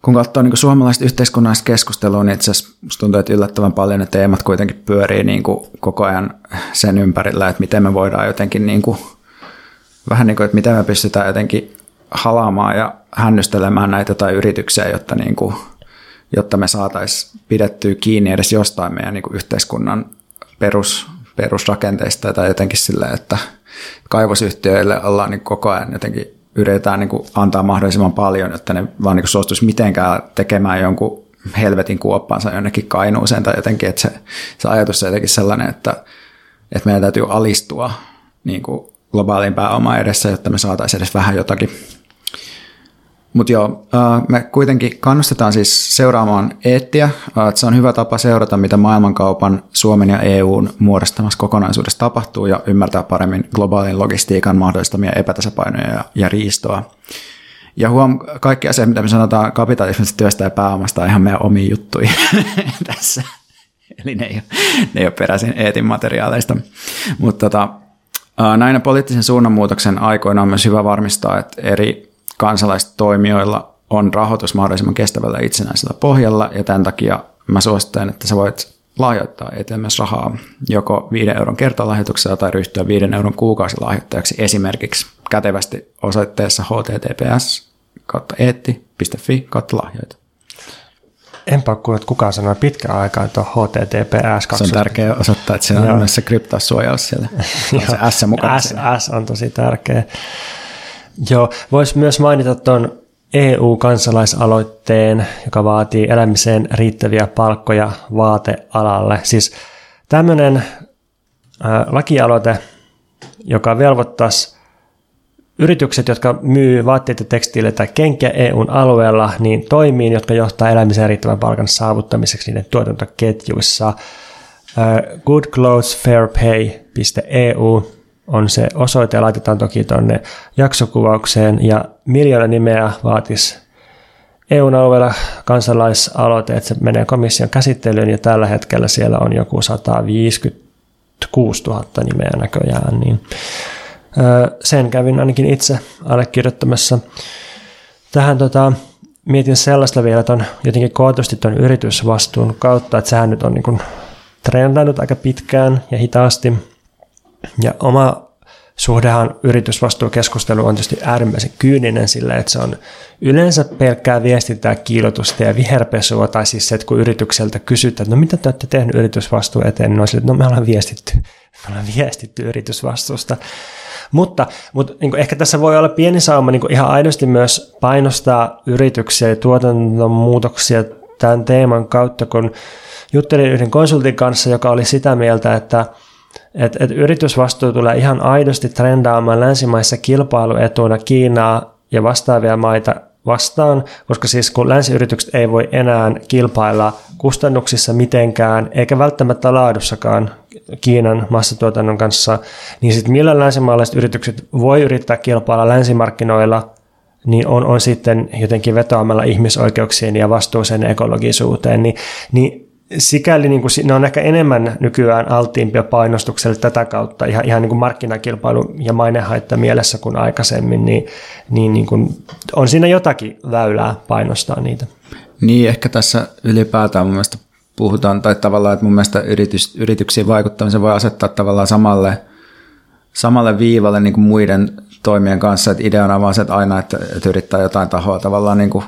kun katsoo niin suomalaista yhteiskunnallista keskustelua, niin itse asiassa tuntuu, että yllättävän paljon ne teemat kuitenkin pyörii niin kuin koko ajan sen ympärillä, että miten me voidaan jotenkin niin kuin, vähän niin kuin, että miten me pystytään jotenkin halaamaan ja hännystelemään näitä tai yrityksiä, jotta, niin kuin, jotta me saataisiin pidettyä kiinni edes jostain meidän niin kuin yhteiskunnan perus, perusrakenteista tai jotenkin silleen, että kaivosyhtiöille ollaan niin koko ajan jotenkin yritetään niin kuin antaa mahdollisimman paljon, että ne vaan niin suostuisi mitenkään tekemään jonkun helvetin kuoppaansa jonnekin kainuuseen tai jotenkin, että se, se ajatus on jotenkin sellainen, että, että meidän täytyy alistua niin kuin globaaliin pääomaan edessä, jotta me saataisiin edes vähän jotakin. Mutta joo, me kuitenkin kannustetaan siis seuraamaan eettiä. Se on hyvä tapa seurata, mitä maailmankaupan Suomen ja EUn muodostamassa kokonaisuudessa tapahtuu ja ymmärtää paremmin globaalin logistiikan mahdollistamia epätasapainoja ja, riistoa. Ja huom, kaikki asiat, mitä me sanotaan kapitalismista, työstä ja pääomasta, on ihan meidän omiin juttuja tässä. Eli ne ei ole, ne ei ole peräisin eetin materiaaleista. Mutta tota, näinä poliittisen suunnanmuutoksen aikoina on myös hyvä varmistaa, että eri kansalaistoimijoilla on rahoitus mahdollisimman kestävällä itsenäisellä pohjalla, ja tämän takia mä suosittelen, että sä voit lahjoittaa eteen myös rahaa joko 5 euron kertalahjoituksella tai ryhtyä 5 euron kuukausilahjoittajaksi esimerkiksi kätevästi osoitteessa https kautta eetti.fi kautta lahjoita. Enpä kuule, että kukaan sanoi pitkään aikaa, että on HTTPS. Se on tärkeää osoittaa, että se on myös se kryptosuojaus siellä. On se S mukana. S, S on tosi tärkeä. Joo, voisi myös mainita tuon EU-kansalaisaloitteen, joka vaatii elämiseen riittäviä palkkoja vaatealalle. Siis tämmöinen lakialoite, joka velvoittaisi yritykset, jotka myy vaatteita, tekstiilejä tai kenkiä EUn alueella, niin toimiin, jotka johtaa elämiseen riittävän palkan saavuttamiseksi niiden tuotantoketjuissa. goodclothesfairpay.eu on se osoite, laitetaan toki tuonne jaksokuvaukseen, ja miljoona nimeä vaatisi EUn alueella kansalaisaloite, että se menee komission käsittelyyn, ja tällä hetkellä siellä on joku 156 000 nimeä näköjään, niin sen kävin ainakin itse allekirjoittamassa. Tähän tota, mietin sellaista vielä on jotenkin kootusti tuon yritysvastuun kautta, että sehän nyt on niin trendannut aika pitkään ja hitaasti, ja oma suhdehan yritysvastuukeskustelu on tietysti äärimmäisen kyyninen sillä, että se on yleensä pelkkää viestintää, kiilotusta ja viherpesua, tai siis se, että kun yritykseltä kysytään, että no mitä te olette tehneet yritysvastuu eteen, niin on sille, että no me ollaan viestitty, me ollaan viestitty yritysvastuusta. Mutta, mutta niin ehkä tässä voi olla pieni sauma niin ihan aidosti myös painostaa yrityksiä ja tuotannon muutoksia tämän teeman kautta, kun juttelin yhden konsultin kanssa, joka oli sitä mieltä, että että et yritysvastuu tulee ihan aidosti trendaamaan länsimaissa kilpailuetuna Kiinaa ja vastaavia maita vastaan, koska siis kun länsiyritykset ei voi enää kilpailla kustannuksissa mitenkään, eikä välttämättä laadussakaan Kiinan massatuotannon kanssa, niin sitten millä länsimaalaiset yritykset voi yrittää kilpailla länsimarkkinoilla, niin on, on sitten jotenkin vetoamalla ihmisoikeuksien ja vastuuseen ekologisuuteen, niin, niin sikäli niin kuin, ne on ehkä enemmän nykyään alttiimpia painostukselle tätä kautta ihan, ihan niin kuin markkinakilpailu ja mainehaitta mielessä kuin aikaisemmin, niin, niin, niin kuin, on siinä jotakin väylää painostaa niitä. Niin, ehkä tässä ylipäätään mun mielestä puhutaan, tai tavallaan, että mun mielestä yritys, yrityksiin vaikuttamisen voi asettaa tavallaan samalle, samalle viivalle niin kuin muiden toimien kanssa, että ideana on vaan se, että aina, että, että yrittää jotain tahoa tavallaan niin kuin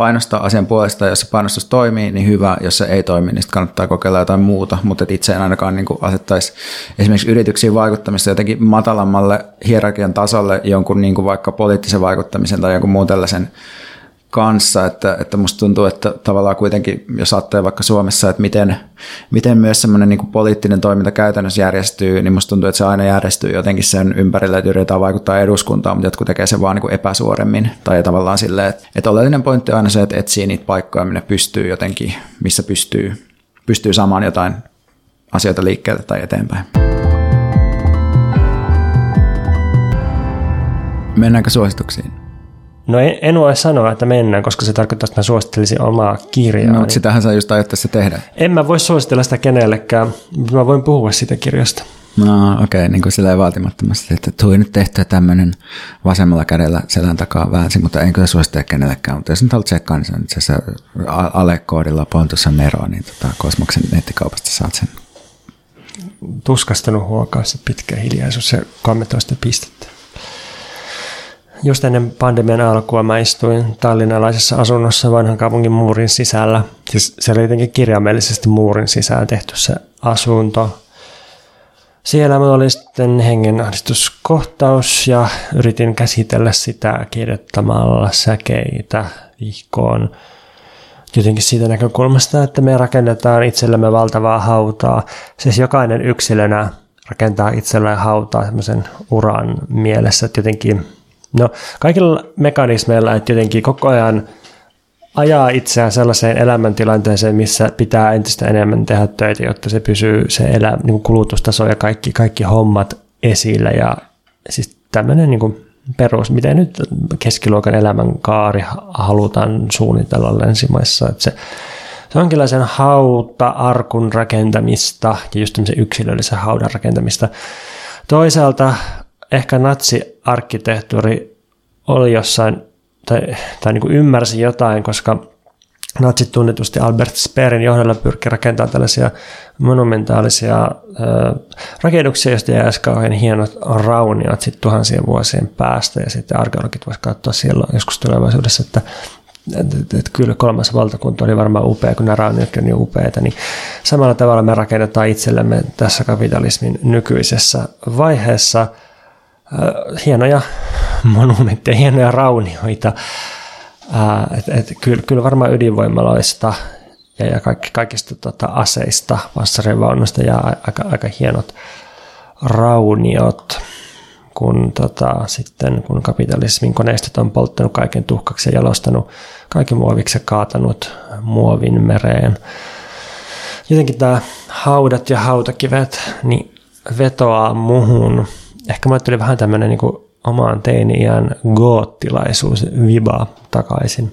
painostaa asian puolesta, jos se painostus toimii, niin hyvä, jos se ei toimi, niin kannattaa kokeilla jotain muuta, mutta itse en ainakaan niin asettaisi esimerkiksi yrityksiin vaikuttamista jotenkin matalammalle hierarkian tasolle jonkun niin vaikka poliittisen vaikuttamisen tai jonkun muun tällaisen kanssa, että, että musta tuntuu, että tavallaan kuitenkin, jos ajattelee vaikka Suomessa, että miten, miten myös semmoinen niin poliittinen toiminta käytännössä järjestyy, niin musta tuntuu, että se aina järjestyy jotenkin sen ympärille, että yritetään vaikuttaa eduskuntaan, mutta jotkut tekee sen vaan niin kuin epäsuoremmin, tai tavallaan silleen, että, että oleellinen pointti on aina se, että etsii niitä paikkoja, minne pystyy jotenkin, missä pystyy, pystyy saamaan jotain asioita liikkeelle tai eteenpäin. Mennäänkö suosituksiin? No en, en voi sanoa, että mennään, koska se tarkoittaa, että mä suosittelisin omaa kirjaa. No, sitähän sä just ajattaisi tehdä. En mä voi suositella sitä kenellekään, mutta mä voin puhua siitä kirjasta. No okei, okay, niin kuin silleen vaatimattomasti, että tuli nyt tehtyä tämmöinen vasemmalla kädellä selän takaa väänsi, mutta en kyllä suosittele kenellekään. Mutta jos nyt haluat tsekkaa, niin se on itse asiassa alekoodilla Pontussa Nero, niin tota, Kosmoksen nettikaupasta saat sen. Tuskastunut huokaa se pitkä hiljaisuus, se 13 pistettä. Just ennen pandemian alkua mä istuin tallinnalaisessa asunnossa vanhan kaupungin muurin sisällä. Siis se oli jotenkin kirjaimellisesti muurin sisään tehty se asunto. Siellä mulla oli sitten hengenahdistuskohtaus ja yritin käsitellä sitä kirjoittamalla säkeitä vihkoon. jotenkin siitä näkökulmasta, että me rakennetaan itsellemme valtavaa hautaa. Siis jokainen yksilönä rakentaa itselleen hautaa semmoisen uran mielessä, että jotenkin, no kaikilla mekanismeilla, että jotenkin koko ajan ajaa itseään sellaiseen elämäntilanteeseen, missä pitää entistä enemmän tehdä töitä, jotta se pysyy se elä, niin kulutustaso ja kaikki, kaikki hommat esillä ja siis tämmöinen niin kuin perus, miten nyt keskiluokan elämän kaari halutaan suunnitella länsimaissa. Että se, se on kyllä sen hauta-arkun rakentamista ja just tämmöisen yksilöllisen haudan rakentamista. Toisaalta ehkä natsiarkkitehtuuri oli jossain, tai, tai niin kuin ymmärsi jotain, koska natsit tunnetusti Albert Speerin johdolla pyrki rakentamaan tällaisia monumentaalisia äh, rakennuksia, joista jäi kauhean hienot rauniot sitten tuhansien vuosien päästä, ja sitten arkeologit voisivat katsoa silloin joskus tulevaisuudessa, että että, että, että kyllä kolmas valtakunta oli varmaan upea, kun nämä rauniotkin on niin upeita, niin samalla tavalla me rakennetaan itsellemme tässä kapitalismin nykyisessä vaiheessa hienoja monumentteja, hienoja raunioita, et, et, kyllä, kyllä varmaan ydinvoimaloista ja, ja kaikki, kaikista tota, aseista, vassarivaunusta ja aika, aika hienot rauniot, kun, tota, sitten, kun kapitalismin koneistot on polttanut kaiken tuhkaksi ja jalostanut kaiken muoviksi ja kaatanut muovin mereen. Jotenkin tämä haudat ja hautakivet niin vetoaa muhun. Ehkä mä ajattelin vähän tämmöinen niin omaan teini-iän goottilaisuus viba takaisin.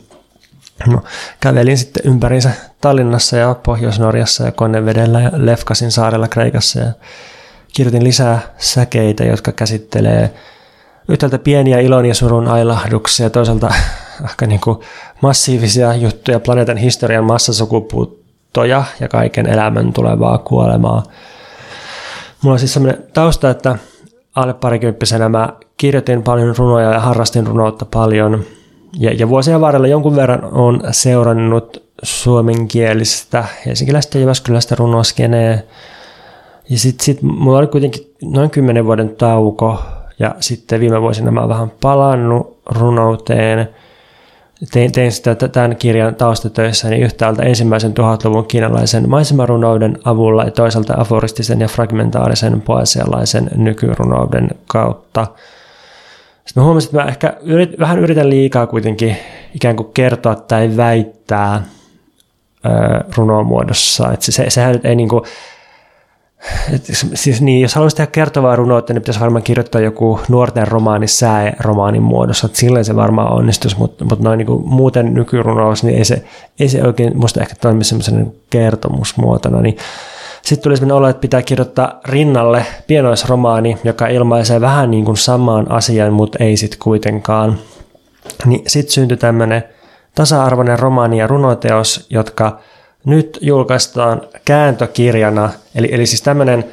No, kävelin sitten ympärinsä Tallinnassa ja Pohjois-Norjassa ja Konnevedellä ja Lefkasin saarella Kreikassa ja kirjoitin lisää säkeitä, jotka käsittelee yhtäältä pieniä ilon ja surun ailahduksia toisaalta aika niin kuin massiivisia juttuja planeetan historian massasukupuuttoja ja kaiken elämän tulevaa kuolemaa. Mulla on siis sellainen tausta, että alle parikymppisenä mä kirjoitin paljon runoja ja harrastin runoutta paljon. Ja, ja vuosien varrella jonkun verran on seurannut suomenkielistä helsinkiläistä ja jyväskyläistä runoskenee. Ja sitten sit mulla oli kuitenkin noin kymmenen vuoden tauko ja sitten viime vuosina mä oon vähän palannut runouteen – tein, tein sitä tämän kirjan taustatöissä niin yhtäältä ensimmäisen tuhatluvun kiinalaisen maisemarunouden avulla ja toisaalta aforistisen ja fragmentaarisen poesialaisen nykyrunouden kautta. Sitten mä huomasin, että mä ehkä yrit, vähän yritän liikaa kuitenkin ikään kuin kertoa tai väittää runomuodossa. Se, sehän ei niin kuin, et, siis niin, jos haluaisi tehdä kertovaa runoutta, niin pitäisi varmaan kirjoittaa joku nuorten romaani sää-romaanin muodossa. Että silleen se varmaan onnistuisi, mutta, mutta noin niin kuin muuten nykyrunous, niin ei se, ei se oikein musta ehkä toimi semmoisen niin kertomusmuotona. Niin sitten tuli sellainen olo, että pitää kirjoittaa rinnalle pienoisromaani, joka ilmaisee vähän niin kuin samaan asian, mutta ei sitten kuitenkaan. Niin sitten syntyi tämmöinen tasa-arvoinen romaani ja runoteos, jotka nyt julkaistaan kääntökirjana, eli, eli siis tämmöinen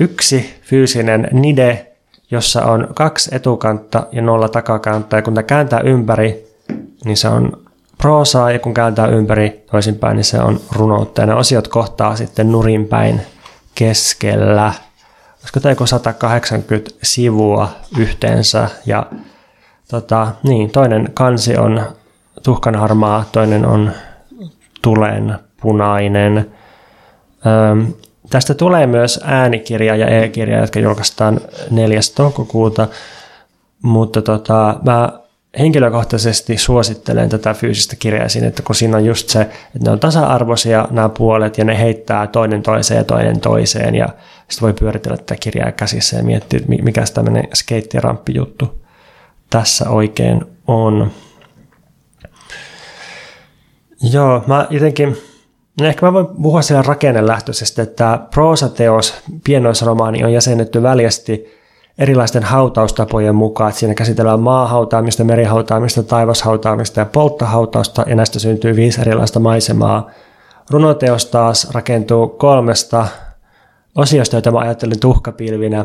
yksi fyysinen nide, jossa on kaksi etukantta ja nolla takakantta, ja kun tämä kääntää ympäri, niin se on proosaa, ja kun kääntää ympäri toisinpäin, niin se on runoutta, ja ne osiot kohtaa sitten nurinpäin keskellä. Olisiko tämä joku 180 sivua yhteensä, ja tota, niin, toinen kansi on tuhkanharmaa, toinen on tulen punainen. Öm, tästä tulee myös äänikirja ja e-kirja, jotka julkaistaan 4. toukokuuta, mutta tota, mä henkilökohtaisesti suosittelen tätä fyysistä kirjaa siinä, että kun siinä on just se, että ne on tasa-arvoisia nämä puolet ja ne heittää toinen toiseen ja toinen toiseen ja sitten voi pyöritellä tätä kirjaa käsissä ja miettiä, mikä tämmöinen skeittiramppi juttu tässä oikein on. Joo, mä jotenkin ehkä mä voin puhua siellä rakennelähtöisesti, että proosateos, pienoisromaani on jäsennetty väljästi erilaisten hautaustapojen mukaan, että siinä käsitellään maahautaamista, merihautaamista, taivashautaamista ja polttahautausta, ja näistä syntyy viisi erilaista maisemaa. Runoteos taas rakentuu kolmesta osiosta, joita mä ajattelin tuhkapilvinä.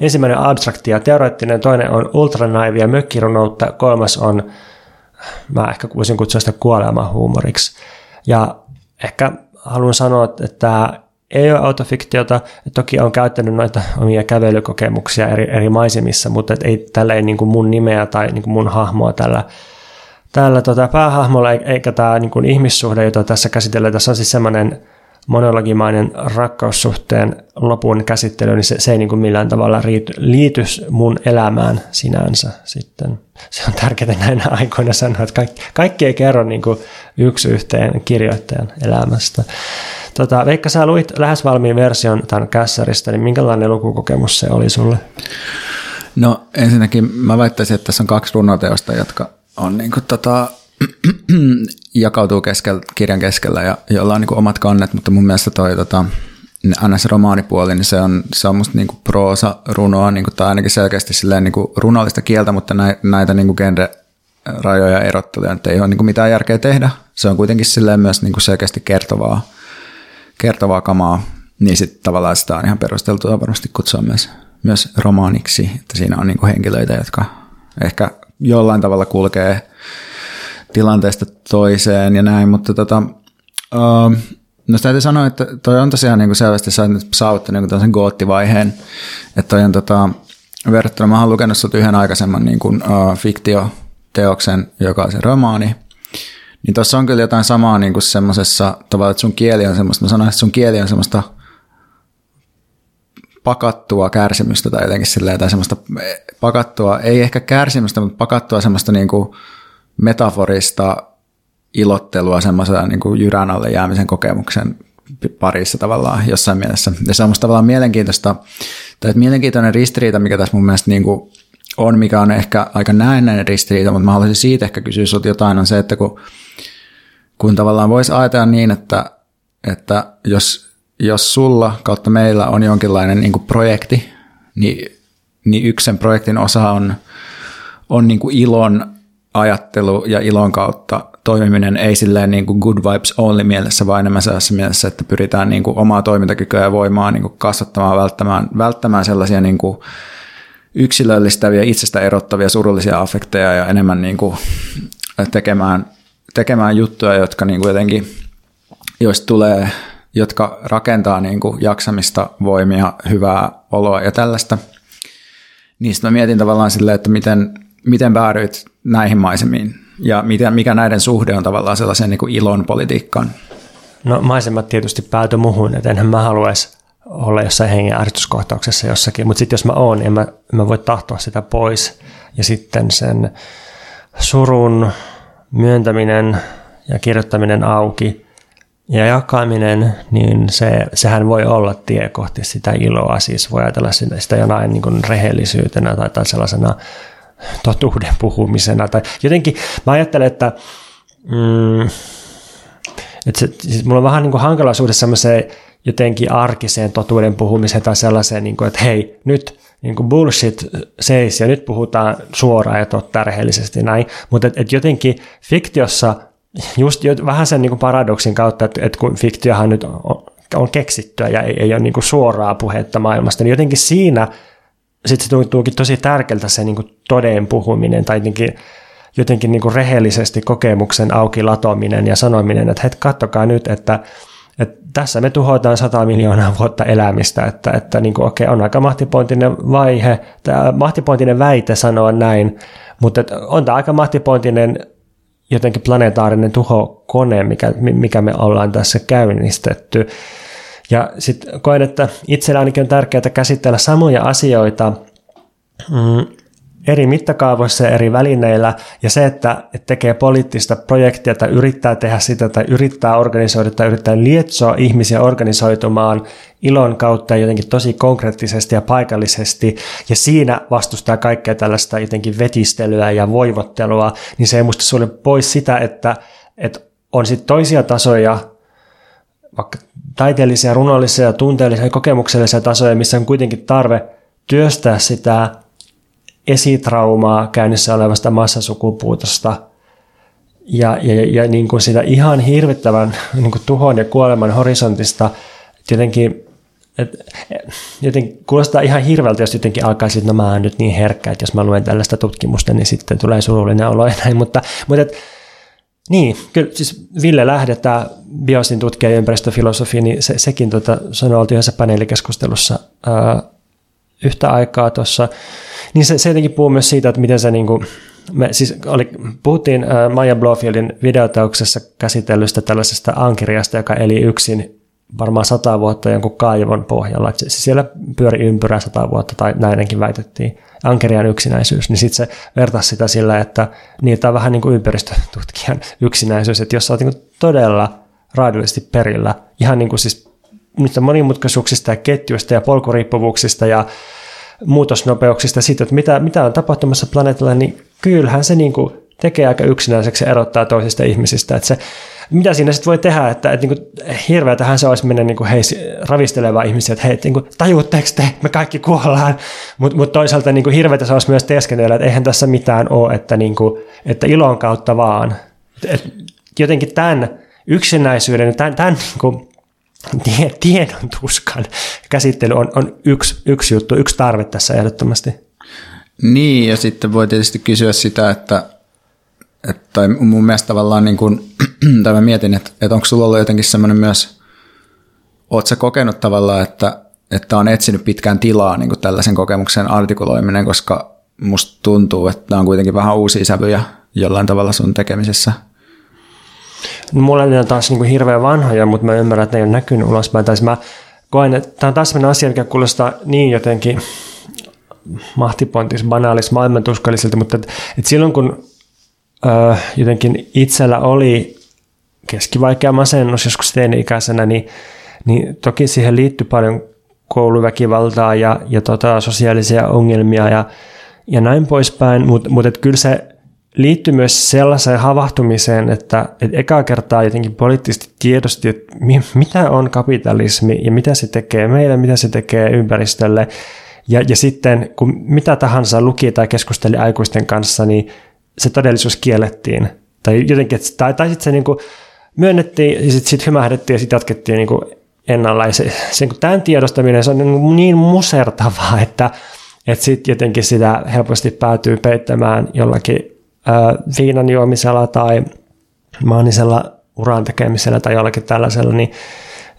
Ensimmäinen on abstrakti ja teoreettinen, toinen on ultranaivia mökkirunoutta, kolmas on, mä ehkä voisin kutsua sitä kuolemahuumoriksi. Ja ehkä haluan sanoa, että tämä ei ole autofiktiota. Toki on käyttänyt noita omia kävelykokemuksia eri, eri maisemissa, mutta ei tällä ei niin mun nimeä tai niin mun hahmoa tällä, täällä tota, päähahmolla eikä tämä niin ihmissuhde, jota tässä käsitellään, tässä on siis semmoinen monologimainen rakkaussuhteen lopun käsittely, niin se, se ei niin kuin millään tavalla liity, liity mun elämään sinänsä sitten. Se on tärkeää näinä aikoina sanoa, että kaikki, kaikki ei kerro niin kuin yksi yhteen kirjoittajan elämästä. Tota, Veikka, sä luit lähes valmiin version tämän kässäristä, niin minkälainen lukukokemus se oli sulle? No ensinnäkin mä väittäisin, että tässä on kaksi runoteosta, jotka on niin kuin, tota, jakautuu keskel, kirjan keskellä ja jolla on niin kuin omat kannet, mutta mun mielestä toi tota, se romaanipuoli, niin se on, se on musta niin kuin proosa runoa, niin kuin, tai ainakin selkeästi silleen niin kuin runollista kieltä, mutta näitä niin kuin genre rajoja erotteluja, että ei ole niin kuin mitään järkeä tehdä. Se on kuitenkin silleen myös niin kuin selkeästi kertovaa, kertovaa kamaa, niin sitten tavallaan sitä on ihan perusteltua varmasti kutsua myös, myös romaaniksi, että siinä on niin kuin henkilöitä, jotka ehkä jollain tavalla kulkee tilanteesta toiseen ja näin, mutta tota, uh, no täytyy sanoa, että toi on tosiaan niin kuin selvästi saavuttanut niin tämmöisen goottivaiheen, että toi on tota, verrattuna, mä oon lukenut sut yhden aikaisemman niin kuin, uh, fiktioteoksen, joka on se romaani, niin tuossa on kyllä jotain samaa niin kuin semmoisessa tavalla, että sun kieli on semmoista, mä sanoisin, että sun kieli on semmoista pakattua kärsimystä tai jotenkin silleen, tai semmoista pakattua, ei ehkä kärsimystä, mutta pakattua semmoista niin kuin metaforista ilottelua semmoisen niin jyrän alle jäämisen kokemuksen parissa tavallaan jossain mielessä. Ja se on musta tavallaan mielenkiintoista, tai mielenkiintoinen ristiriita, mikä tässä mun mielestä niin kuin on, mikä on ehkä aika näennäinen ristiriita, mutta mä haluaisin siitä ehkä kysyä sinulta jotain, on se, että kun, kun tavallaan voisi ajatella niin, että, että jos, jos sulla kautta meillä on jonkinlainen niin projekti, niin, niin yksi sen projektin osa on, on niin kuin ilon ajattelu ja ilon kautta toimiminen ei silleen niin kuin good vibes only mielessä, vaan enemmän sellaisessa mielessä, että pyritään niin kuin omaa toimintakykyä ja voimaa niin kuin kasvattamaan, välttämään, välttämään sellaisia niin kuin yksilöllistäviä, itsestä erottavia surullisia affekteja ja enemmän niin kuin tekemään, tekemään juttuja, jotka niin kuin jotenkin, joista tulee, jotka rakentaa niin kuin jaksamista, voimia, hyvää oloa ja tällaista. Niistä mä mietin tavallaan silleen, että miten, miten päädyit näihin maisemiin ja miten, mikä näiden suhde on tavallaan sellaisen niin ilon politiikkaan? No maisemat tietysti pääty muhun, että enhän mä haluaisi olla jossain hengen ärsytyskohtauksessa jossakin, mutta sitten jos mä oon, en mä, mä voi tahtoa sitä pois. Ja sitten sen surun myöntäminen ja kirjoittaminen auki ja jakaminen, niin se, sehän voi olla tie kohti sitä iloa. Siis voi ajatella sitä, sitä jonain niin rehellisyytenä tai, tai sellaisena totuuden puhumisena. Tai jotenkin mä ajattelen, että, mm, että se, siis mulla on vähän niin kuin hankala suhde semmoiseen jotenkin arkiseen totuuden puhumiseen tai sellaiseen, niin kuin, että hei, nyt niin kuin bullshit seis ja nyt puhutaan suoraan ja totta rehellisesti näin, mutta et, et jotenkin fiktiossa just jo, vähän sen niin kuin paradoksin kautta, että, että kun fiktiohan nyt on, on keksittyä ja ei, ei ole niin kuin suoraa puhetta maailmasta, niin jotenkin siinä sitten se tuntuukin tosi tärkeältä se niin kuin toden puhuminen tai jotenkin, jotenkin niin kuin rehellisesti kokemuksen auki latominen ja sanominen, että hei, kattokaa nyt, että, että tässä me tuhotaan 100 miljoonaa vuotta elämistä, että, että niin kuin, okei, on aika mahtipointinen vaihe, tämä mahtipointinen väite sanoa näin, mutta on tämä aika mahtipointinen jotenkin planetaarinen tuhokone, mikä, mikä me ollaan tässä käynnistetty. Ja sitten koen, että itsellä ainakin on tärkeää käsitellä samoja asioita mm, eri mittakaavoissa ja eri välineillä, ja se, että tekee poliittista projektia tai yrittää tehdä sitä tai yrittää organisoida tai yrittää lietsoa ihmisiä organisoitumaan ilon kautta jotenkin tosi konkreettisesti ja paikallisesti, ja siinä vastustaa kaikkea tällaista jotenkin vetistelyä ja voivottelua, niin se ei musta sulle pois sitä, että, että on sitten toisia tasoja, vaikka taiteellisia, runollisia, tunteellisia ja kokemuksellisia tasoja, missä on kuitenkin tarve työstää sitä esitraumaa käynnissä olevasta massasukupuutosta ja, ja, ja niin kuin sitä ihan hirvittävän niin kuin tuhon ja kuoleman horisontista jotenkin et, joten kuulostaa ihan hirveältä, jos jotenkin alkaisi, että no mä oon nyt niin herkkä, että jos mä luen tällaista tutkimusta, niin sitten tulee surullinen olo ja näin, mutta, mutta et, niin, kyllä siis Ville Lähde, tämä biosin tutkija ja ympäristöfilosofi, niin se, sekin tota, sanoi, oltiin yhdessä paneelikeskustelussa ää, yhtä aikaa tuossa. Niin se, se jotenkin puhuu myös siitä, että miten se niin kuin, me siis oli, puhuttiin äh, Maja Blofieldin videotauksessa käsitellystä tällaisesta ankeriasta, joka eli yksin varmaan sata vuotta jonkun kaivon pohjalla. Että se siellä pyöri ympyrä sata vuotta, tai näinkin väitettiin, ankerian yksinäisyys. Niin sitten se vertasi sitä sillä, että niitä on vähän niin kuin ympäristötutkijan yksinäisyys, että jos sä oot niin todella raadollisesti perillä, ihan niin kuin siis niistä monimutkaisuuksista ja ketjuista ja polkuriippuvuuksista ja muutosnopeuksista siitä, että mitä, mitä on tapahtumassa planeetalla, niin kyllähän se niin kuin tekee aika yksinäiseksi erottaa toisista ihmisistä. Että se, mitä siinä sitten voi tehdä, että, että niin hirveätähän se olisi mennä niin kuin hei, ravistelevaa ihmisiä, että hei, niin kuin, tajuutteko te, me kaikki kuollaan, mutta mut toisaalta niin kuin hirveätä se olisi myös teeskennellä, että eihän tässä mitään ole, että, niin kuin, että ilon kautta vaan. Et jotenkin tämän yksinäisyyden, tämän, tämän niin kuin, tiedon tuskan käsittely on, on yksi, yksi juttu, yksi tarve tässä ehdottomasti. Niin, ja sitten voi tietysti kysyä sitä, että, että mun mielestä tavallaan niin kuin, tai mä mietin, että, että onko sulla ollut jotenkin semmoinen myös, oot sä kokenut tavallaan, että, että on etsinyt pitkään tilaa niin kuin tällaisen kokemuksen artikuloiminen, koska musta tuntuu, että on kuitenkin vähän uusia sävyjä jollain tavalla sun tekemisessä – No, mulla ne on taas niin kuin hirveän vanhoja, mutta mä ymmärrän, että ne ei ole näkynyt ulospäin. Tai siis mä koen, että tämä on taas sellainen asia, mikä kuulostaa niin jotenkin mahtipontis, banaalis, maailmantuskalliselta, mutta että, että silloin kun ö, jotenkin itsellä oli keskivaikea masennus joskus teini-ikäisenä, niin, niin toki siihen liittyy paljon kouluväkivaltaa ja, ja tota, sosiaalisia ongelmia ja, ja näin poispäin, mutta mut, kyllä se liittyy myös sellaiseen havahtumiseen, että, että ekaa kertaa jotenkin poliittisesti tiedosti, että mitä on kapitalismi ja mitä se tekee meille, mitä se tekee ympäristölle. Ja, ja sitten kun mitä tahansa luki tai keskusteli aikuisten kanssa, niin se todellisuus kiellettiin. Tai jotenkin, tai, tai sitten se niin kuin myönnettiin ja sitten sit hymähdettiin ja sitten jatkettiin niin ennalla. Ja se, se, niin tämän tiedostaminen se on niin, niin musertavaa, että, että sitten jotenkin sitä helposti päätyy peittämään jollakin viinan juomisella tai maanisella uran tekemisellä tai jollakin tällaisella, niin,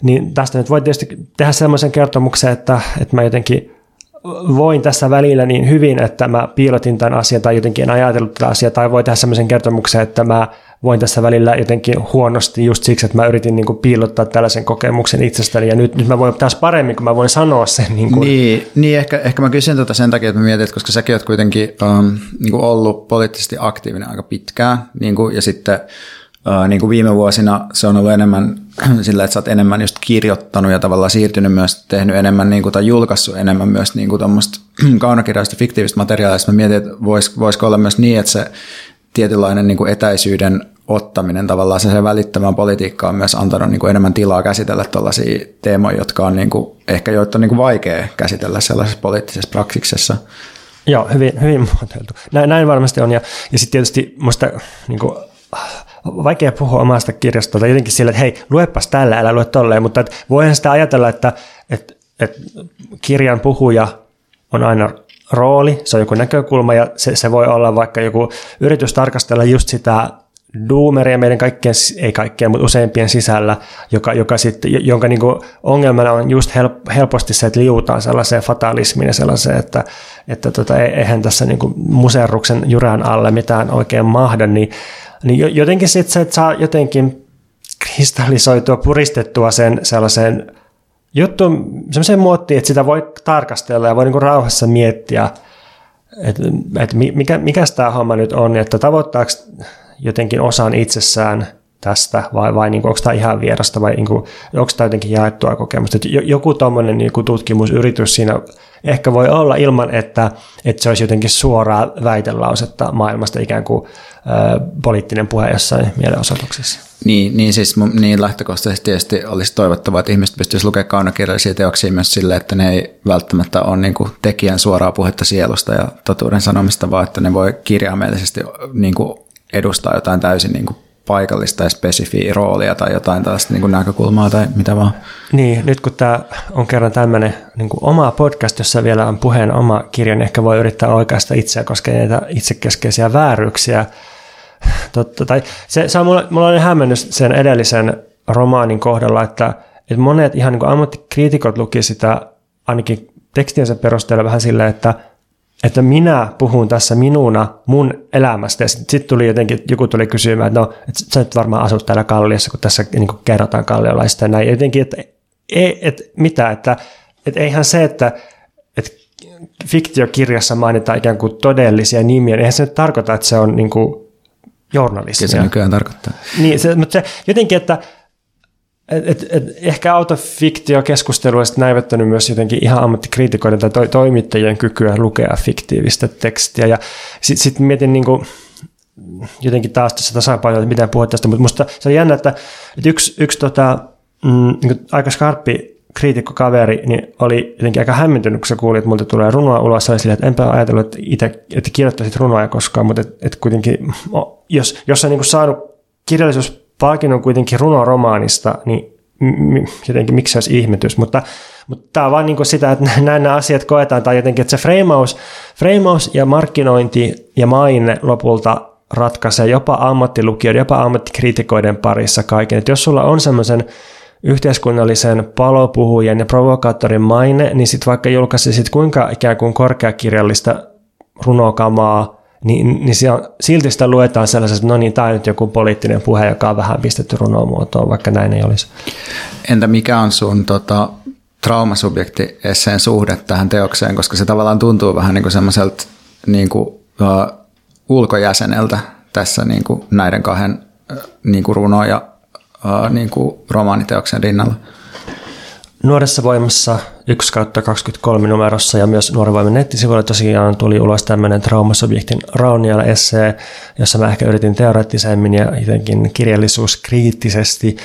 niin tästä nyt voi tietysti tehdä semmoisen kertomuksen, että, että mä jotenkin voin tässä välillä niin hyvin, että mä piilotin tämän asian tai jotenkin en ajatellut tätä asiaa, tai voi tehdä semmoisen kertomuksen, että mä voin tässä välillä jotenkin huonosti just siksi, että mä yritin niin kuin piilottaa tällaisen kokemuksen itsestäni, ja nyt, nyt mä voin taas paremmin, kun mä voin sanoa sen. Niin, kuin. niin, niin ehkä, ehkä mä kysyn tätä sen takia, että mä mietin, että koska säkin oot kuitenkin um, niin kuin ollut poliittisesti aktiivinen aika pitkään, niin kuin, ja sitten Uh, niin kuin viime vuosina se on ollut enemmän sillä, että sä oot enemmän just kirjoittanut ja tavallaan siirtynyt myös, tehnyt enemmän niin kuin, tai julkaissut enemmän myös niin kuin kaunokirjallista fiktiivistä materiaalia. Sitten mä mietin, että vois, voisiko olla myös niin, että se tietynlainen niin kuin etäisyyden ottaminen tavallaan se, se välittämään politiikka on myös antanut niin kuin enemmän tilaa käsitellä tällaisia teemoja, jotka on niin kuin, ehkä joita on niin kuin vaikea käsitellä sellaisessa poliittisessa praksiksessa. Joo, hyvin, hyvin muotoiltu. Näin, näin varmasti on. Ja, ja sitten tietysti musta niin kuin, vaikea puhua omasta kirjasta tai jotenkin sillä, että hei, luepas tällä, älä lue tolleen, mutta voihan sitä ajatella, että, että, että kirjan puhuja on aina rooli, se on joku näkökulma ja se, se voi olla vaikka joku yritys tarkastella just sitä duumeria meidän kaikkien, ei kaikkien, mutta useimpien sisällä, joka, joka sit, jonka niin ongelmana on just help, helposti se, että liutaan sellaiseen fatalismiin ja sellaiseen, että, että tota, eihän tässä niin kuin muserruksen jyrän alle mitään oikein mahda, niin, niin jotenkin sitten se, että saa jotenkin kristallisoitua, puristettua sen sellaiseen juttu semmoiseen muottiin, että sitä voi tarkastella ja voi niin rauhassa miettiä, että, että mikä, mikä tämä homma nyt on, että tavoittaako jotenkin osan itsessään tästä vai, vai niin kuin, onko tämä ihan vierasta vai niin kuin, onko tämä jotenkin jaettua kokemusta. Että joku tuommoinen niin tutkimusyritys siinä ehkä voi olla ilman, että, että se olisi jotenkin suoraa väitelausetta maailmasta ikään kuin ä, poliittinen puhe jossain mielenosoituksessa. Niin, niin siis niin lähtökohtaisesti tietysti olisi toivottavaa, että ihmiset pystyisivät lukemaan kaunokirjallisia teoksia myös sille, että ne ei välttämättä ole niin kuin tekijän suoraa puhetta sielusta ja totuuden sanomista, vaan että ne voi kirjaimellisesti niin kuin edustaa jotain täysin niin kuin paikallista ja spesifiä roolia tai jotain tällaista niin kuin näkökulmaa tai mitä vaan. Niin, nyt kun tämä on kerran tämmöinen niin kuin oma podcast, jossa vielä on puheen oma kirja, niin ehkä voi yrittää oikeasta itseä koskee näitä itsekeskeisiä vääryyksiä. Totta, tai se, se on mulla, mulla on hämmennys sen edellisen romaanin kohdalla, että, että monet ihan niin kuin ammattikriitikot luki sitä ainakin tekstiensä perusteella vähän silleen, että, että minä puhun tässä minuna mun elämästä. Ja sitten sit tuli jotenkin, joku tuli kysymään, että no, että sä nyt varmaan asut täällä Kalliossa, kun tässä niin kuin kerrotaan kalliolaista ja näin. Ja jotenkin, että ei, että mitä, että, että eihän se, että, että fiktiokirjassa mainitaan ikään kuin todellisia nimiä, niin eihän se nyt tarkoita, että se on niin kuin journalismia. Kyllä se nykyään tarkoittaa. Niin, se, mutta se, jotenkin, että et, et, et ehkä autofiktiokeskustelu on näivettänyt myös jotenkin ihan ammattikriitikoiden tai to, toimittajien kykyä lukea fiktiivistä tekstiä. Ja sitten sit mietin niin kuin, jotenkin taas tässä tasapainoa, että miten puhut tästä, mutta musta se on jännä, että, että yksi, yksi tota, mm, niin aika skarppi kriitikkokaveri niin oli jotenkin aika hämmentynyt, kun se kuuli, että multa tulee runoa ulos, ja sille, että enpä ajatellut, että itse että kirjoittaisit runoa koskaan, mutta että, että kuitenkin, jos, jos on niin saanut kirjallisuuspalkinnon kuitenkin runoromaanista, niin jotenkin miksi se olisi ihmetys, mutta, mutta tämä on vaan niin sitä, että näin nämä asiat koetaan, tai jotenkin, että se freimaus, freimaus ja markkinointi ja maine lopulta ratkaisee jopa ammattilukijoiden, jopa ammattikriitikoiden parissa kaiken. Että jos sulla on semmoisen yhteiskunnallisen palopuhujan ja provokaattorin maine, niin sitten vaikka julkaisisit kuinka ikään kuin korkeakirjallista runokamaa, niin, niin silti sitä luetaan sellaisesta, että no niin, tämä on nyt joku poliittinen puhe, joka on vähän pistetty runomuotoon, vaikka näin ei olisi. Entä mikä on sun tota, traumasubjekti esseen suhde tähän teokseen, koska se tavallaan tuntuu vähän niin kuin semmoiselta niin kuin, uh, ulkojäseneltä tässä niin kuin näiden kahden uh, niin kuin runo- ja uh, niin kuin romaaniteoksen rinnalla. Nuoressa voimassa 1 kautta 23 numerossa ja myös Nuoren nettisivuilla tosiaan tuli ulos tämmöinen traumasubjektin rauniala essee, jossa mä ehkä yritin teoreettisemmin ja jotenkin kirjallisuuskriittisesti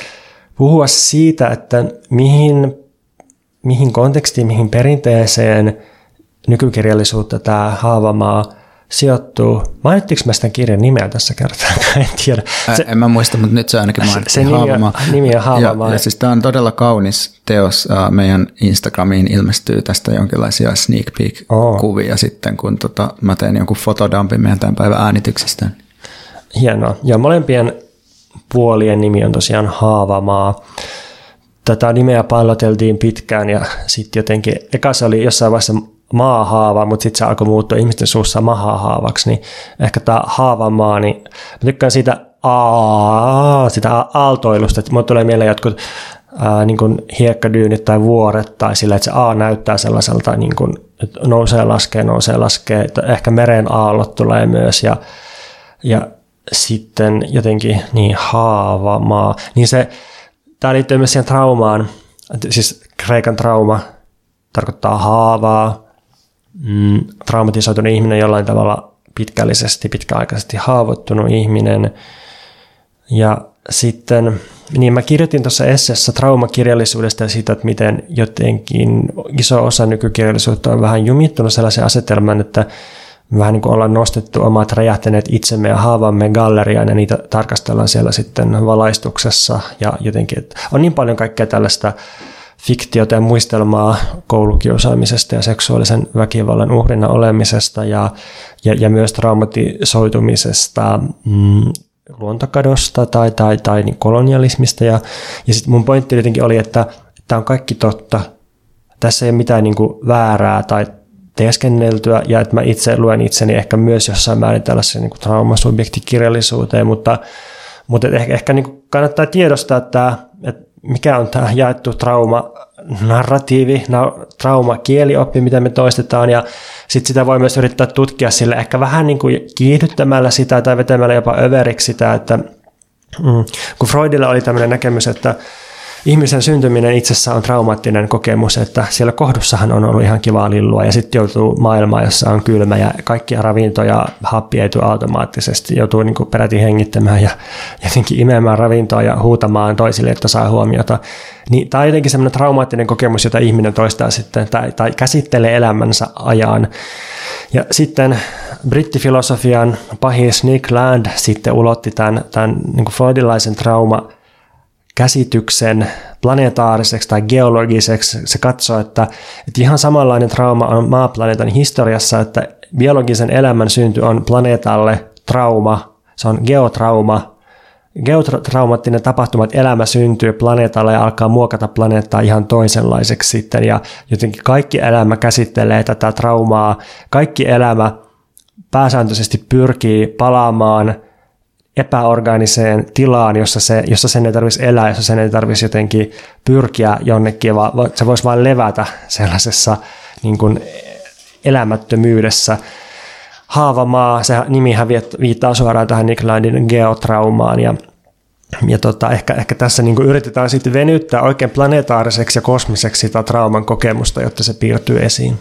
puhua siitä, että mihin, mihin kontekstiin, mihin perinteeseen nykykirjallisuutta tämä Haavamaa – sijoittuu. Mainittiinko mä sitä kirjan nimeä tässä kertaa? en tiedä. Se, en mä muista, mutta nyt se ainakin mainittiin. Se nimi on, nimi on Haavamaa. Ja, ja siis tämä on todella kaunis teos. Meidän Instagramiin ilmestyy tästä jonkinlaisia sneak peek-kuvia oh. sitten, kun tota, mä teen jonkun fotodampin meidän tämän päivän äänityksistä. Hienoa. Ja molempien puolien nimi on tosiaan Haavamaa. Tätä nimeä palloteltiin pitkään ja sitten jotenkin, eka se oli jossain vaiheessa maahaava, mutta sitten se alkoi muuttua ihmisten suussa mahahaavaksi, niin ehkä tämä haavamaa, niin mä tykkään siitä aa, sitä aaltoilusta, että mulle tulee mieleen jotkut ää, niin kuin hiekkadyynit tai vuoret tai sillä, että se A näyttää sellaiselta, niin kuin, että nousee laskee, nousee laskee, että ehkä meren aallot tulee myös ja, ja sitten jotenkin niin haavamaa, niin se, tämä liittyy myös siihen traumaan, siis kreikan trauma tarkoittaa haavaa, mm, traumatisoitunut ihminen jollain tavalla pitkällisesti, pitkäaikaisesti haavoittunut ihminen. Ja sitten, niin mä kirjoitin tuossa esseessä traumakirjallisuudesta ja siitä, että miten jotenkin iso osa nykykirjallisuutta on vähän jumittunut sellaisen asetelman, että vähän niin kuin ollaan nostettu omat räjähtäneet itsemme ja haavamme galleriaan ja niitä tarkastellaan siellä sitten valaistuksessa ja jotenkin, että on niin paljon kaikkea tällaista fiktiota ja muistelmaa koulukiusaamisesta ja seksuaalisen väkivallan uhrina olemisesta ja, ja, ja myös traumatisoitumisesta, mm, luontokadosta tai, tai, tai niin kolonialismista. Ja, ja sitten mun pointti jotenkin oli, että tämä on kaikki totta. Tässä ei ole mitään niin kuin väärää tai teeskenneltyä ja että mä itse luen itseni ehkä myös jossain määrin tällaisen niin traumasubjektikirjallisuuteen, mutta, mutta ehkä, ehkä niin kannattaa tiedostaa tämä, että mikä on tämä jaettu trauma narratiivi, trauma kielioppi, mitä me toistetaan ja sitten sitä voi myös yrittää tutkia sille ehkä vähän niin kuin kiihdyttämällä sitä tai vetämällä jopa överiksi sitä, että mm, kun Freudilla oli tämmöinen näkemys, että ihmisen syntyminen itsessään on traumaattinen kokemus, että siellä kohdussahan on ollut ihan kivaa lillua ja sitten joutuu maailmaan, jossa on kylmä ja kaikkia ravintoja happi automaattisesti, joutuu niin kuin peräti hengittämään ja jotenkin imemään ravintoa ja huutamaan toisille, että saa huomiota. Niin, tämä on jotenkin semmoinen traumaattinen kokemus, jota ihminen toistaa sitten tai, tai käsittelee elämänsä ajan. Ja sitten brittifilosofian pahis Nick Land sitten ulotti tämän, tämän niin kuin freudilaisen trauma käsityksen planetaariseksi tai geologiseksi. Se katsoo, että, että ihan samanlainen trauma on maaplaneetan historiassa, että biologisen elämän synty on planeetalle trauma, se on geotrauma, geotraumaattinen tapahtuma, että elämä syntyy planeetalla ja alkaa muokata planeettaa ihan toisenlaiseksi sitten ja jotenkin kaikki elämä käsittelee tätä traumaa. Kaikki elämä pääsääntöisesti pyrkii palaamaan epäorgaaniseen tilaan, jossa, se, jossa sen ei tarvitsisi elää, jossa sen ei tarvitsisi jotenkin pyrkiä jonnekin, vaan se voisi vain levätä sellaisessa niin kuin elämättömyydessä. Haavamaa, se nimihän viittaa suoraan tähän Nick Landin geotraumaan ja ja tota, ehkä, ehkä tässä niin yritetään sitten venyttää oikein planetaariseksi ja kosmiseksi sitä trauman kokemusta, jotta se piirtyy esiin.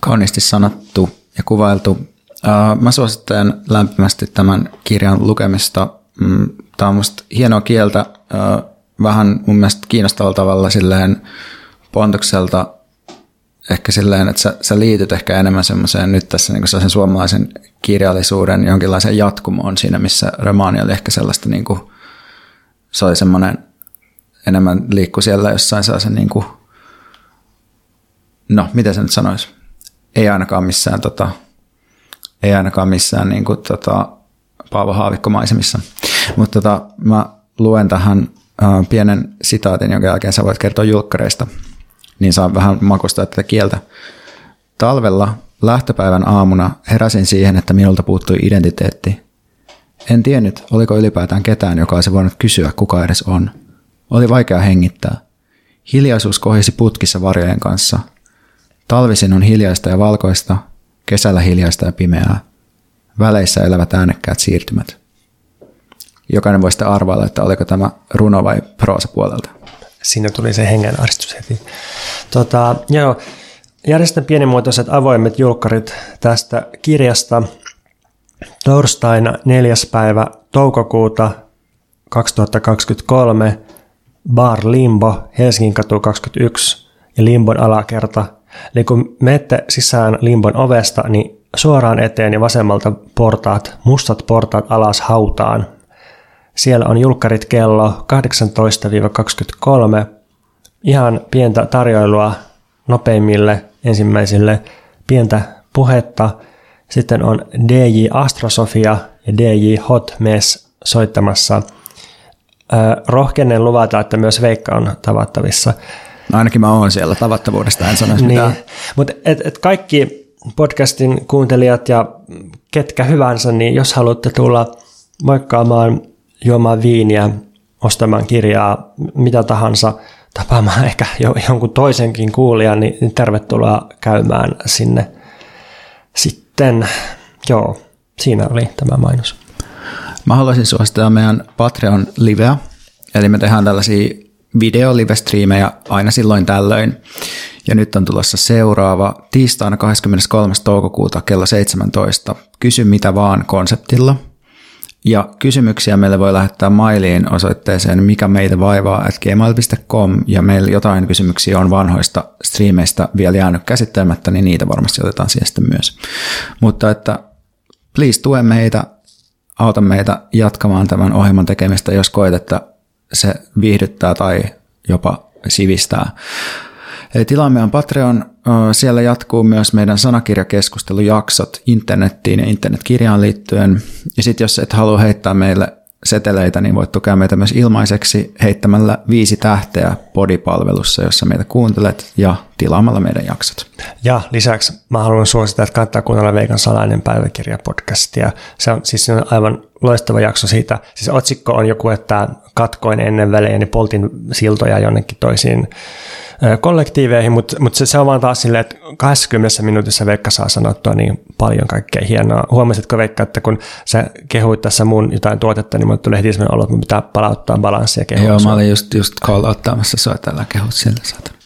Kauniisti sanottu ja kuvailtu. Mä suosittelen lämpimästi tämän kirjan lukemista. Mm, Tämä on musta hienoa kieltä, vähän mun mielestä kiinnostavalla tavalla silleen pontokselta ehkä silleen, että sä, sä liityt ehkä enemmän semmoiseen nyt tässä niin sen suomalaisen kirjallisuuden jonkinlaisen jatkumoon siinä, missä romaani oli ehkä sellaista niin kuin, se oli semmoinen enemmän liikku siellä jossain sellaisen niin kuin, no, miten se nyt sanoisi? Ei ainakaan missään, tota, ei ainakaan missään niin kuin, tota, Paavo Haavikko-maisemissa. Mutta tota, mä luen tähän äh, pienen sitaatin, jonka jälkeen sä voit kertoa julkkareista – niin saa vähän makustaa tätä kieltä. Talvella lähtöpäivän aamuna heräsin siihen, että minulta puuttui identiteetti. En tiennyt, oliko ylipäätään ketään, joka olisi voinut kysyä, kuka edes on. Oli vaikea hengittää. Hiljaisuus kohisi putkissa varjojen kanssa. Talvisin on hiljaista ja valkoista, kesällä hiljaista ja pimeää. Väleissä elävät äänekkäät siirtymät. Jokainen voi sitten arvailla, että oliko tämä runo vai proosa puolelta siinä tuli se hengenahdistus heti. Tota, joo, järjestän pienimuotoiset avoimet julkkarit tästä kirjasta torstaina 4. päivä toukokuuta 2023 Bar Limbo, Helsingin katu 21 ja Limbon alakerta. Eli kun menette sisään Limbon ovesta, niin suoraan eteen ja vasemmalta portaat, mustat portaat alas hautaan, siellä on julkkarit kello 18-23. Ihan pientä tarjoilua nopeimmille ensimmäisille, pientä puhetta. Sitten on DJ Astrosofia ja DJ Hot Mess soittamassa. Rohkenen luvata, että myös Veikka on tavattavissa. No ainakin mä oon siellä tavattavuudesta, en sanoisi niin. mitään. Mutta et, et kaikki podcastin kuuntelijat ja ketkä hyvänsä, niin jos haluatte tulla moikkaamaan juomaan viiniä, ostamaan kirjaa, mitä tahansa, tapaamaan ehkä jo, jonkun toisenkin kuulijan, niin, niin tervetuloa käymään sinne. Sitten, joo, siinä oli tämä mainos. Mä haluaisin suositella meidän Patreon liveä, eli me tehdään tällaisia video live aina silloin tällöin. Ja nyt on tulossa seuraava tiistaina 23. toukokuuta kello 17. Kysy mitä vaan konseptilla – ja kysymyksiä meille voi lähettää mailiin osoitteeseen mikä meitä vaivaa at gmail.com ja meillä jotain kysymyksiä on vanhoista striimeistä vielä jäänyt käsittelemättä, niin niitä varmasti otetaan siihen sitten myös. Mutta että please tue meitä, auta meitä jatkamaan tämän ohjelman tekemistä, jos koet, että se viihdyttää tai jopa sivistää. Eli tilaamme on Patreon. Siellä jatkuu myös meidän sanakirjakeskustelujaksot internettiin ja internetkirjaan liittyen. Ja sitten jos et halua heittää meille seteleitä, niin voit tukea meitä myös ilmaiseksi heittämällä viisi tähteä podipalvelussa, jossa meitä kuuntelet ja tilaamalla meidän jaksot. Ja lisäksi mä haluan suosittaa, että kannattaa kuunnella Veikan salainen päiväkirja podcastia. Se on siis aivan loistava jakso siitä. Siis otsikko on joku, että katkoin ennen välejä, niin poltin siltoja jonnekin toisiin kollektiiveihin, mutta, mutta se, se on vaan taas silleen, että 20 minuutissa Veikka saa sanottua niin paljon kaikkea hienoa. Huomasitko Veikka, että kun sä kehuit tässä mun jotain tuotetta, niin mulle tuli heti sellainen olo, että mun pitää palauttaa balanssia kehua. Joo, mä olin just, just call ottamassa sua tällä kehut sillä saata.